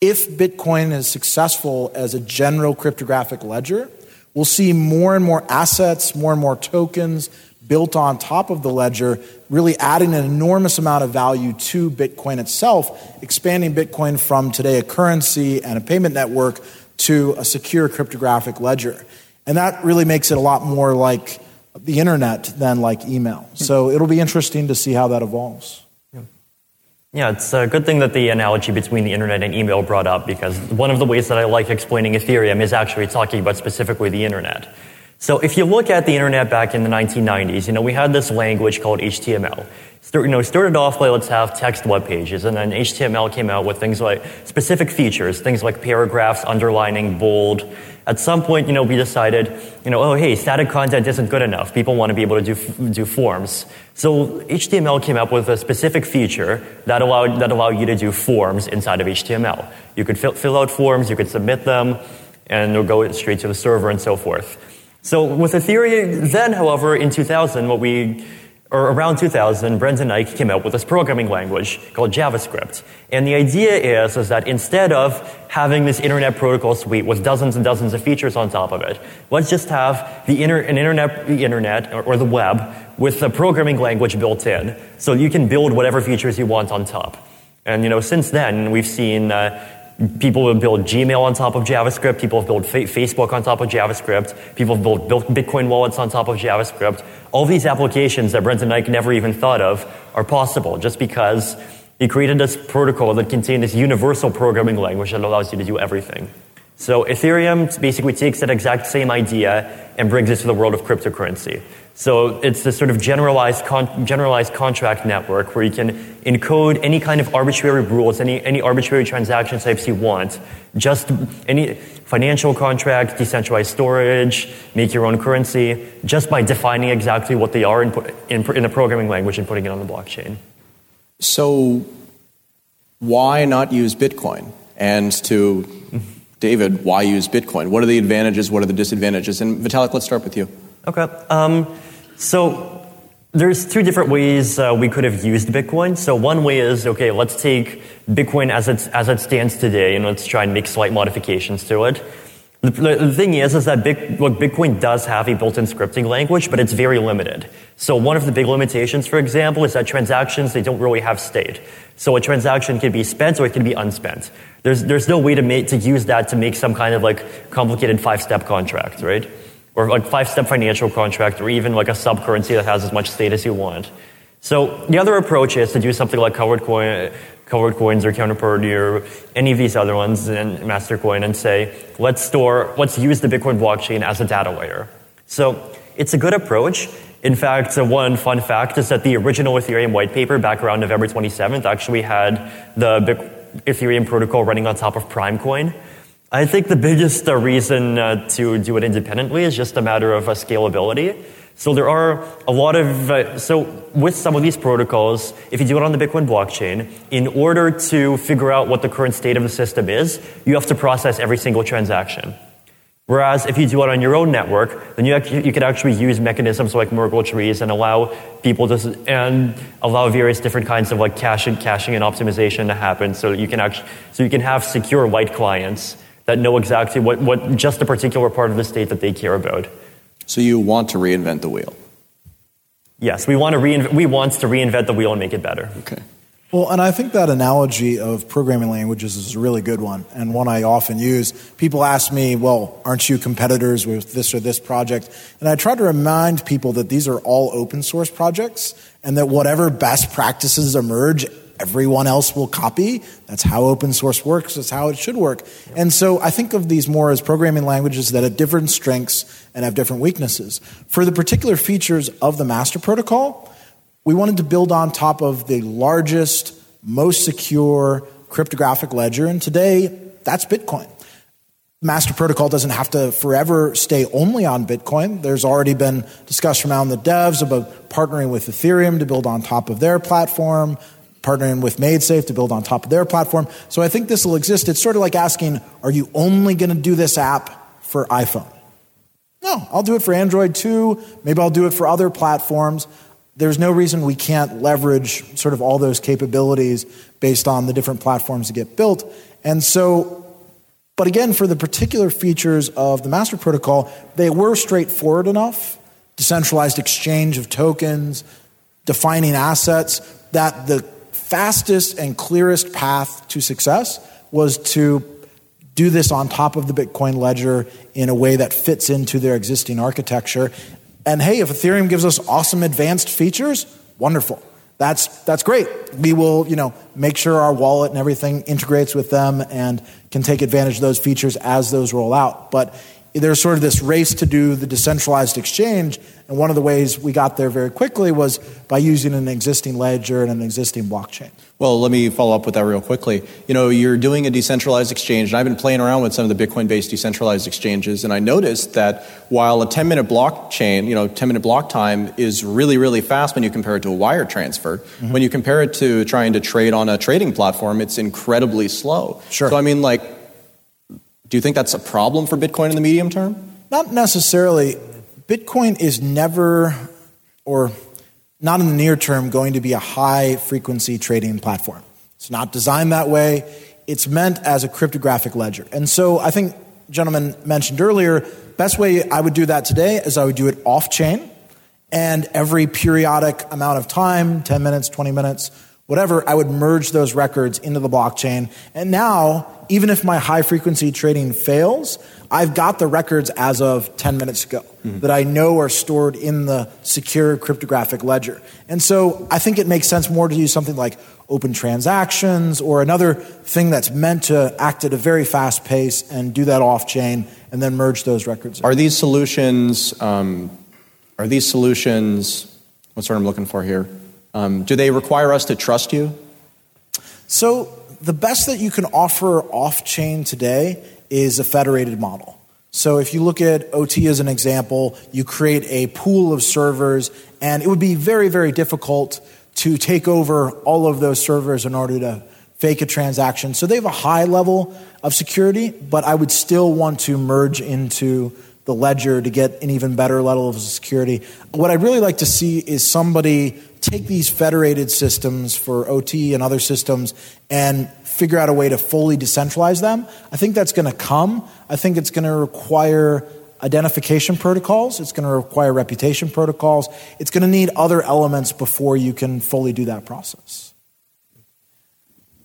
if bitcoin is successful as a general cryptographic ledger we'll see more and more assets more and more tokens built on top of the ledger really adding an enormous amount of value to bitcoin itself expanding bitcoin from today a currency and a payment network to a secure cryptographic ledger. And that really makes it a lot more like the internet than like email. Hmm. So it'll be interesting to see how that evolves. Yeah, it's a good thing that the analogy between the internet and email brought up because one of the ways that I like explaining Ethereum is actually talking about specifically the internet. So if you look at the internet back in the 1990s, you know, we had this language called HTML. You know, started off by let's have text web pages, and then HTML came out with things like specific features, things like paragraphs, underlining, bold. At some point, you know, we decided, you know, oh, hey, static content isn't good enough. People want to be able to do, do forms. So HTML came up with a specific feature that allowed, that allowed you to do forms inside of HTML. You could fill, fill out forms, you could submit them, and they'll go straight to the server and so forth. So with Ethereum, then, however, in 2000, what we or around 2000, Brendan Eich came out with this programming language called JavaScript. And the idea is, is that instead of having this internet protocol suite with dozens and dozens of features on top of it, let's just have the inter- an internet, the internet or, or the web with the programming language built in. So you can build whatever features you want on top. And you know, since then, we've seen uh, People have built Gmail on top of JavaScript. People have built fa- Facebook on top of JavaScript. People have built, built Bitcoin wallets on top of JavaScript. All these applications that Brendan Eich never even thought of are possible just because he created this protocol that contained this universal programming language that allows you to do everything. So Ethereum basically takes that exact same idea and brings it to the world of cryptocurrency. So it's this sort of generalized, con- generalized contract network where you can encode any kind of arbitrary rules, any, any arbitrary transaction types you want, just any financial contract, decentralized storage, make your own currency, just by defining exactly what they are in, in, in a programming language and putting it on the blockchain. So why not use Bitcoin? And to David, why use Bitcoin? What are the advantages? What are the disadvantages? And Vitalik, let's start with you. Okay. Um, so there's two different ways uh, we could have used Bitcoin. So one way is okay, let's take Bitcoin as it as it stands today and let's try and make slight modifications to it. The, the thing is, is that Big, look, Bitcoin does have a built-in scripting language, but it's very limited. So one of the big limitations, for example, is that transactions they don't really have state. So a transaction can be spent or it can be unspent. There's there's no way to make to use that to make some kind of like complicated five-step contract, right? or like five-step financial contract, or even like a sub-currency that has as much state as you want. So the other approach is to do something like colored coin, colored coins or counterparty or any of these other ones and Mastercoin and say, let's store, let's use the Bitcoin blockchain as a data layer. So it's a good approach. In fact, one fun fact is that the original Ethereum white paper back around November 27th actually had the Ethereum protocol running on top of Primecoin. I think the biggest uh, reason uh, to do it independently is just a matter of uh, scalability. So there are a lot of, uh, so with some of these protocols, if you do it on the Bitcoin blockchain, in order to figure out what the current state of the system is, you have to process every single transaction. Whereas if you do it on your own network, then you, actually, you could actually use mechanisms like Merkle trees and allow people to, and allow various different kinds of like caching, caching and optimization to happen so you can actually, so you can have secure light clients that know exactly what, what just a particular part of the state that they care about. So you want to reinvent the wheel? Yes, we want to reinvent, we want to reinvent the wheel and make it better. Okay. Well, and I think that analogy of programming languages is a really good one, and one I often use. People ask me, well, aren't you competitors with this or this project? And I try to remind people that these are all open source projects, and that whatever best practices emerge everyone else will copy. That's how open source works. That's how it should work. And so I think of these more as programming languages that have different strengths and have different weaknesses. For the particular features of the master protocol, we wanted to build on top of the largest, most secure cryptographic ledger. And today, that's Bitcoin. Master Protocol doesn't have to forever stay only on Bitcoin. There's already been discussion around the devs about partnering with Ethereum to build on top of their platform partnering with MaidSafe to build on top of their platform. So I think this will exist. It's sort of like asking, are you only going to do this app for iPhone? No, I'll do it for Android too. Maybe I'll do it for other platforms. There's no reason we can't leverage sort of all those capabilities based on the different platforms that get built. And so, but again, for the particular features of the master protocol, they were straightforward enough decentralized exchange of tokens, defining assets, that the fastest and clearest path to success was to do this on top of the Bitcoin ledger in a way that fits into their existing architecture. And hey, if Ethereum gives us awesome advanced features, wonderful. That's, that's great. We will, you know, make sure our wallet and everything integrates with them and can take advantage of those features as those roll out. But there's sort of this race to do the decentralized exchange. And one of the ways we got there very quickly was by using an existing ledger and an existing blockchain. Well, let me follow up with that real quickly. You know, you're doing a decentralized exchange, and I've been playing around with some of the Bitcoin based decentralized exchanges, and I noticed that while a 10 minute blockchain, you know, 10 minute block time is really, really fast when you compare it to a wire transfer, mm-hmm. when you compare it to trying to trade on a trading platform, it's incredibly slow. Sure. So, I mean, like, do you think that's a problem for Bitcoin in the medium term? Not necessarily. Bitcoin is never, or not in the near term, going to be a high frequency trading platform. It's not designed that way. It's meant as a cryptographic ledger. And so I think, gentlemen mentioned earlier, best way I would do that today is I would do it off chain. And every periodic amount of time, 10 minutes, 20 minutes, whatever, I would merge those records into the blockchain. And now, even if my high frequency trading fails, I've got the records as of 10 minutes ago mm-hmm. that I know are stored in the secure cryptographic ledger. And so I think it makes sense more to use something like open transactions or another thing that's meant to act at a very fast pace and do that off chain and then merge those records. Are these solutions, um, are these solutions, what's what I'm looking for here? Um, do they require us to trust you? So, the best that you can offer off chain today is a federated model. So, if you look at OT as an example, you create a pool of servers, and it would be very, very difficult to take over all of those servers in order to fake a transaction. So, they have a high level of security, but I would still want to merge into the ledger to get an even better level of security. What I'd really like to see is somebody take these federated systems for OT and other systems and figure out a way to fully decentralize them. I think that's going to come. I think it's going to require identification protocols, it's going to require reputation protocols, it's going to need other elements before you can fully do that process.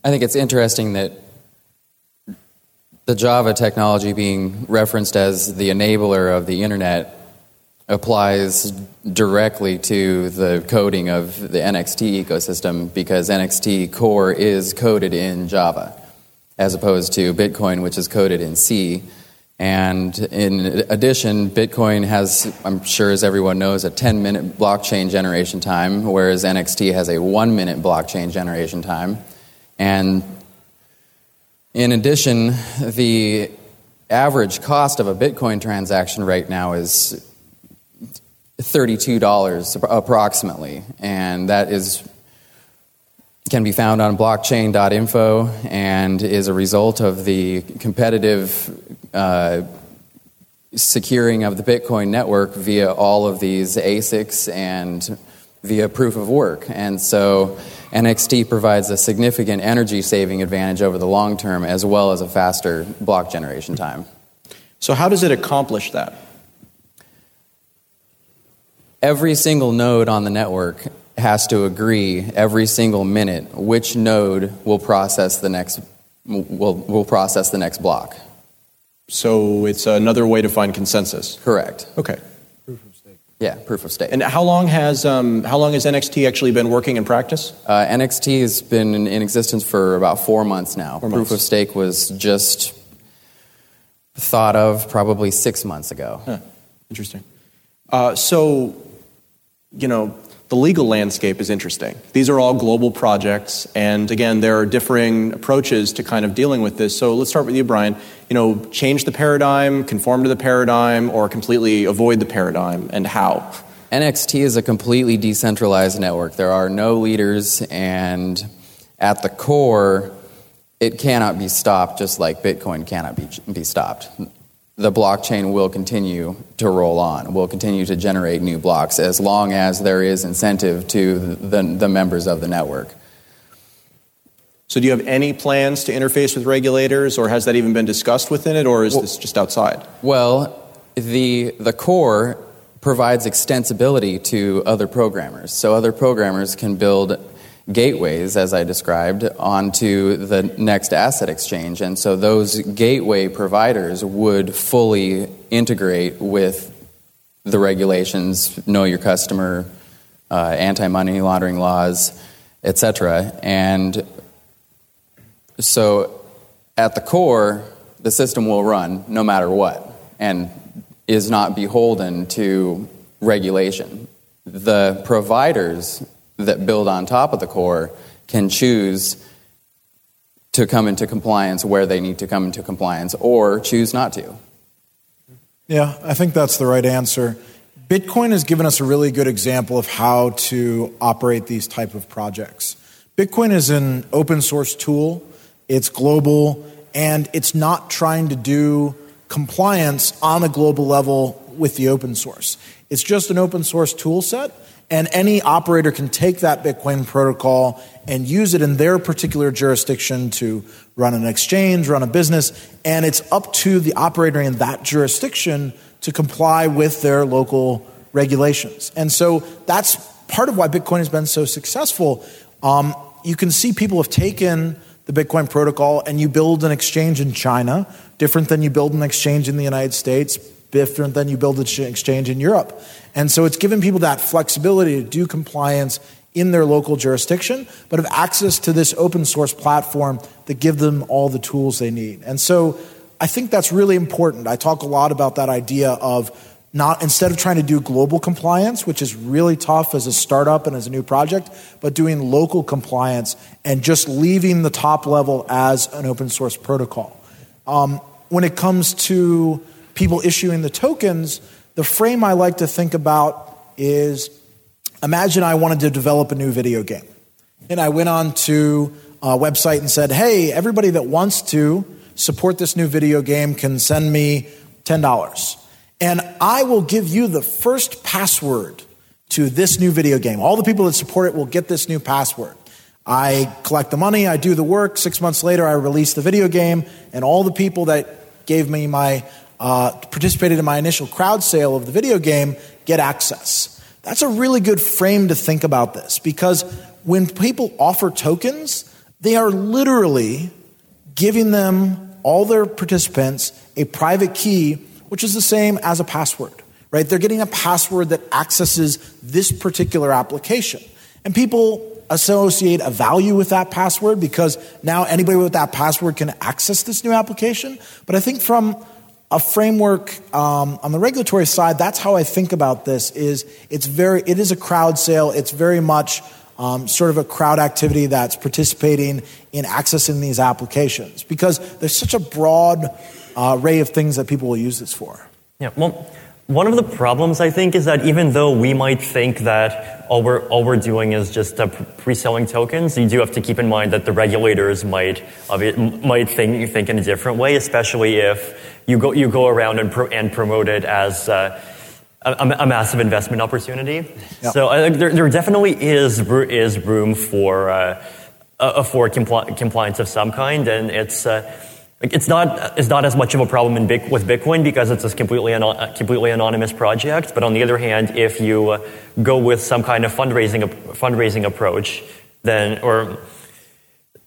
I think it's interesting that the Java technology being referenced as the enabler of the internet applies directly to the coding of the NXT ecosystem because NXT core is coded in Java as opposed to Bitcoin, which is coded in C. And in addition, Bitcoin has, I'm sure as everyone knows, a 10 minute blockchain generation time, whereas NXT has a one minute blockchain generation time. And in addition, the average cost of a Bitcoin transaction right now is $32 approximately, and that is can be found on blockchain.info and is a result of the competitive uh, securing of the Bitcoin network via all of these ASICs and via proof of work. And so NXT provides a significant energy saving advantage over the long term as well as a faster block generation time. So, how does it accomplish that? every single node on the network has to agree every single minute which node will process the next will, will process the next block. So it's another way to find consensus. Correct. Okay. Proof of stake. Yeah, proof of stake. And how long has um, how long has NXT actually been working in practice? Uh, NXT has been in, in, existence for about four months now. Four proof months. of stake was just thought of probably six months ago. Huh. Interesting. Uh, so you know, the legal landscape is interesting. These are all global projects, and again, there are differing approaches to kind of dealing with this. So let's start with you, Bryan. You know, change the paradigm, conform to the paradigm, or completely avoid the paradigm, and how? NXT is a completely decentralized network. There are no leaders, and at the core, it cannot be stopped just like Bitcoin cannot be, be stopped the blockchain will continue to roll on, will continue to generate new blocks as long as there is incentive to the, the members of the network. So, do you have any plans to interface with regulators, or has that even been discussed within it, or is well, this just outside? Well, the, the core provides extensibility to other programmers. So, other programmers can build gateways, as I described, onto the next asset exchange. And so those gateway providers would fully integrate with the regulations, know your customer, uh, anti money laundering laws, etc. And so at the core, the system will run no matter what and is not beholden to regulation. The providers that build on top of the core can choose to come into compliance where they need to come into compliance or choose not to. Yeah, I think that's the right answer. Bitcoin has given us a really good example of how to operate these type of projects. Bitcoin is an open source tool. It's global and it's not trying to do compliance on a global level with the open source. It's just an open source tool set And any operator can take that Bitcoin protocol and use it in their particular jurisdiction to run an exchange, run a business, and it's up to the operator in that jurisdiction to comply with their local regulations. And so that's part of why Bitcoin has been so successful. Um, you can see people have taken the Bitcoin protocol and you build an exchange in China, different than you build an exchange in the United States, different than you build an exchange in Europe. And so it's given people that flexibility to do compliance in their local jurisdiction, but have access to this open source platform that give them all the tools they need. And so I think that's really important. I talk a lot about that idea of not instead of trying to do global compliance, which is really tough as a startup and as a new project, but doing local compliance and just leaving the top level as an open source protocol. Um, when it comes to people issuing the tokens, the frame I like to think about is imagine I wanted to develop a new video game. And I went on to a website and said, hey, everybody that wants to support this new video game can send me $10. And I will give you the first password to this new video game. All the people that support it will get this new password. I collect the money, I do the work. Six months later, I release the video game, and all the people that gave me my, uh, participated in my initial crowd sale of the video game get access. That's a really good frame to think about this because when people offer tokens, they are literally giving them, all their participants, a private key, which is the same as a password, right? They're getting a password that accesses this particular application. And people associate a value with that password because now anybody with that password can access this new application. But I think from a framework um, on the regulatory side, that's how I think about this. Is it's very it is a crowd sale. It's very much um, sort of a crowd activity that's participating in accessing these applications because there's such a broad uh, array of things that people will use this for. Yeah. Well, one of the problems I think is that even though we might think that all we're all we're doing is just uh, pre-selling tokens, you do have to keep in mind that the regulators might might think think in a different way, especially if you go you go around and pro, and promote it as. Uh, a, a, massive investment opportunity. Yep. So uh, there, there, definitely is is room for uh, for compli- compliance of some kind, and it's uh, it's not, it's not as much of a problem in Bic- with Bitcoin because it's a completely, an- completely anonymous project. But on the other hand, if you uh, go with some kind of fundraising, fundraising approach, then, or,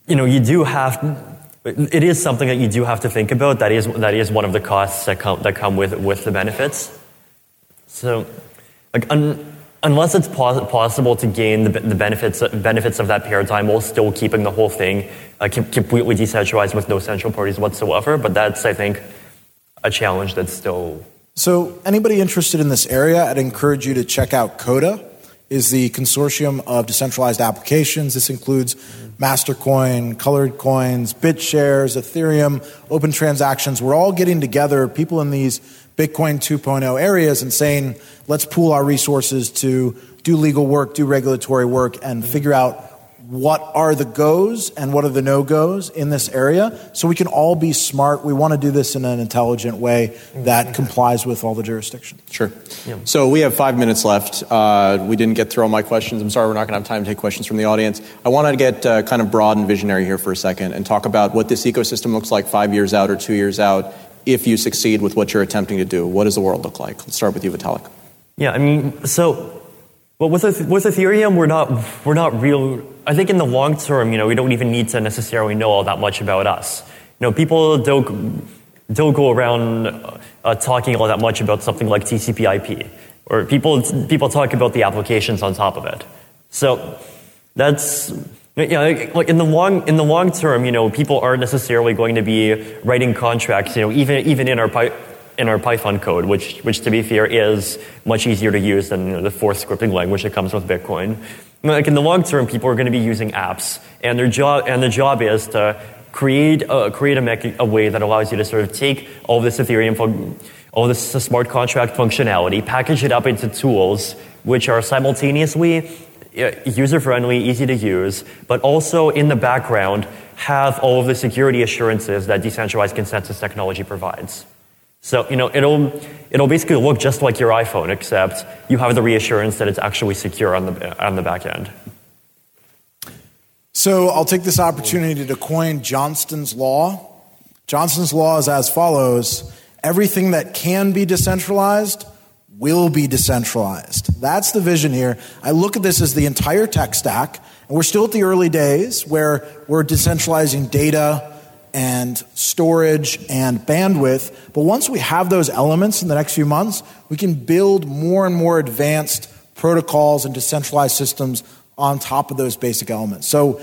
you know, you do have, it is something that you do have to think about. That is, that is one of the costs that come, that come with, with the benefits. So, like, un- unless it's pos- possible to gain the, the, benefits, benefits of that paradigm while still keeping the whole thing uh, completely decentralized with no central parties whatsoever. But that's, I think, a challenge that's still. So, anybody interested in this area, I'd encourage you to check out CODA. Is the consortium of decentralized applications. This includes Mastercoin, Colored Coins, BitShares, Ethereum, Open Transactions. We're all getting together, people in these Bitcoin 2.0 areas and saying, let's pool our resources to do legal work, do regulatory work, and figure out what are the goes and what are the no goes in this area so we can all be smart. We want to do this in an intelligent way that complies with all the jurisdictions. Sure. Yeah. So we have five minutes left. Uh, we didn't get through all my questions. I'm sorry we're not going to have time to take questions from the audience. I want to get uh, kind of broad and visionary here for a second and talk about what this ecosystem looks like five years out or two years out if you succeed with what you're attempting to do? What does the world look like? Let's start with you, Vitalik. Yeah, I mean, so well, with, with Ethereum, we're not, we're not real. I think in the long term, you know, we don't even need to necessarily know all that much about us. You know, people don't, don't go around uh, talking all that much about something like TCP/IP, or people people talk about the applications on top of it. So that's yeah, like, like in the long in the long term, you know, people aren't necessarily going to be writing contracts. You know, even even in our in our Python code, which which to be fair is much easier to use than you know, the Forth scripting language that comes with Bitcoin. Like in the long term, people are going to be using apps, and their job and the job is to create a, create a, a way that allows you to sort of take all this Ethereum, all this smart contract functionality, package it up into tools which are simultaneously user friendly, easy to use, but also in the background have all of the security assurances that decentralized consensus technology provides. So, you know, it'll, it'll basically look just like your iPhone, except you have the reassurance that it's actually secure on the, on the back end. So I'll take this opportunity to coin Johnston's Law. Johnston's Law is as follows everything that can be decentralized will be decentralized. That's the vision here. I look at this as the entire tech stack, and we're still at the early days where we're decentralizing data and storage and bandwidth. But once we have those elements in the next few months, we can build more and more advanced protocols and decentralized systems on top of those basic elements. So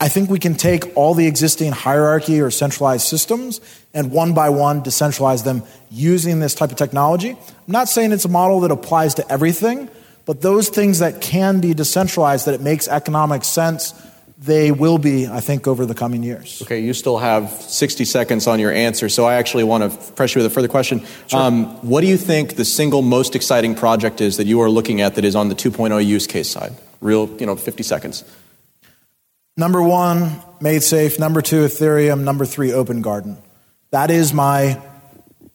I think we can take all the existing hierarchy or centralized systems and one by one decentralize them using this type of technology. I'm not saying it's a model that applies to everything, but those things that can be decentralized, that it makes economic sense, they will be, I think, over the coming years. Okay, you still have 60 seconds on your answer, so I actually want to press you with a further question. Sure. Um, what do you think the single most exciting project is that you are looking at that is on the 2.0 use case side? Real, you know, 50 seconds. Number one, MaidSafe. Number two, Ethereum. Number three, Open Garden. That is my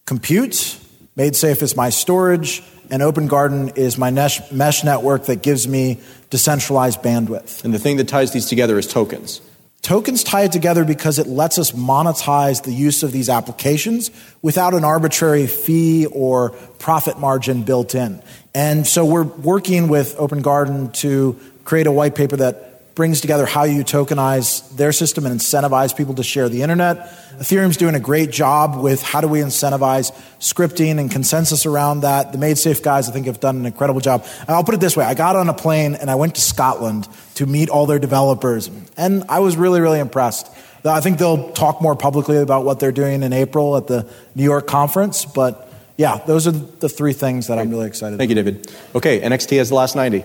compute. MaidSafe is my storage. And Open Garden is my mesh, network that gives me decentralized bandwidth. And the thing that ties these together is tokens. Tokens tie it together because it lets us monetize the use of these applications without an arbitrary fee or profit margin built in. And so we're working with Open Garden to create a white paper that brings together how you tokenize their system and incentivize people to share the internet. Ethereum's doing a great job with how do we incentivize scripting and consensus around that. The MaidSafe guys, I think, have done an incredible job. And I'll put it this way I got on a plane and I went to Scotland to meet all their developers, and I was really, really impressed. I think they'll talk more publicly about what they're doing in April at the New York conference, but yeah, those are the three things that I'm really excited about. Thank about. you, David. Okay, NXT has the last 90.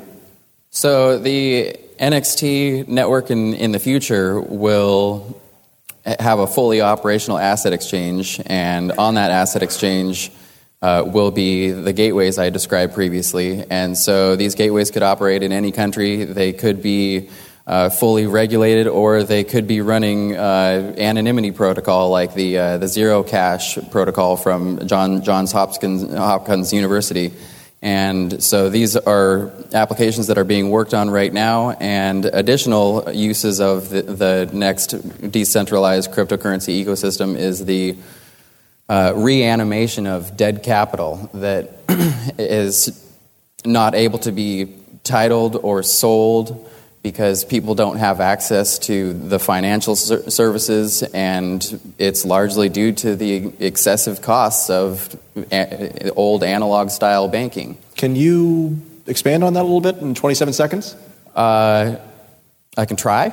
So the NXT network in, in the future will have a fully operational asset exchange, and on that asset exchange uh, will be the gateways I described previously. And so these gateways could operate in any country. They could be uh, fully regulated, or they could be running uh, anonymity protocol like the uh, the Zerocash protocol from John Johns Hopkins Hopkins University. And so these are applications that are being worked on right now, and additional uses of the, the NXT decentralized cryptocurrency ecosystem is the uh, reanimation of dead capital that <clears throat> is not able to be titled or sold because people don't have access to the financial ser- services, and it's largely due to the excessive costs of a- old analog style banking. Can you expand on that a little bit in 27 seconds? Uh, I can try.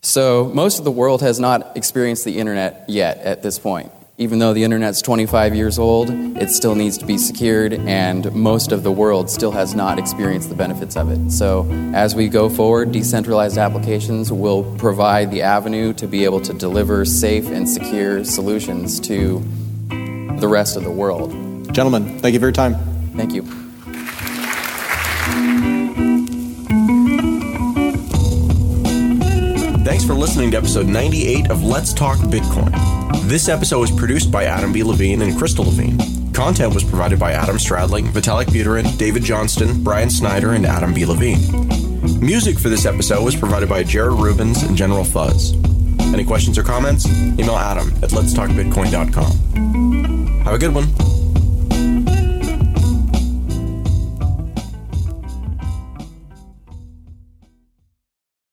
So, most of the world has not experienced the internet yet at this point even though the internet's 25 years old, it still needs to be secured, and most of the world still has not experienced the benefits of it. So, as we go forward, decentralized applications will provide the avenue to be able to deliver safe and secure solutions to the rest of the world. Gentlemen, thank you for your time. Thank you. Thanks for listening to episode 98 of Let's Talk Bitcoin. This episode was produced by Adam B. Levine and Crystal Levine. Content was provided by Adam Stradling, Vitalik Buterin, David Johnston, Bryan Snyder, and Adam B. Levine. Music for this episode was provided by Jared Rubens and General Fuzz. Any questions or comments? Email Adam at letstalkbitcoin.com. Have a good one.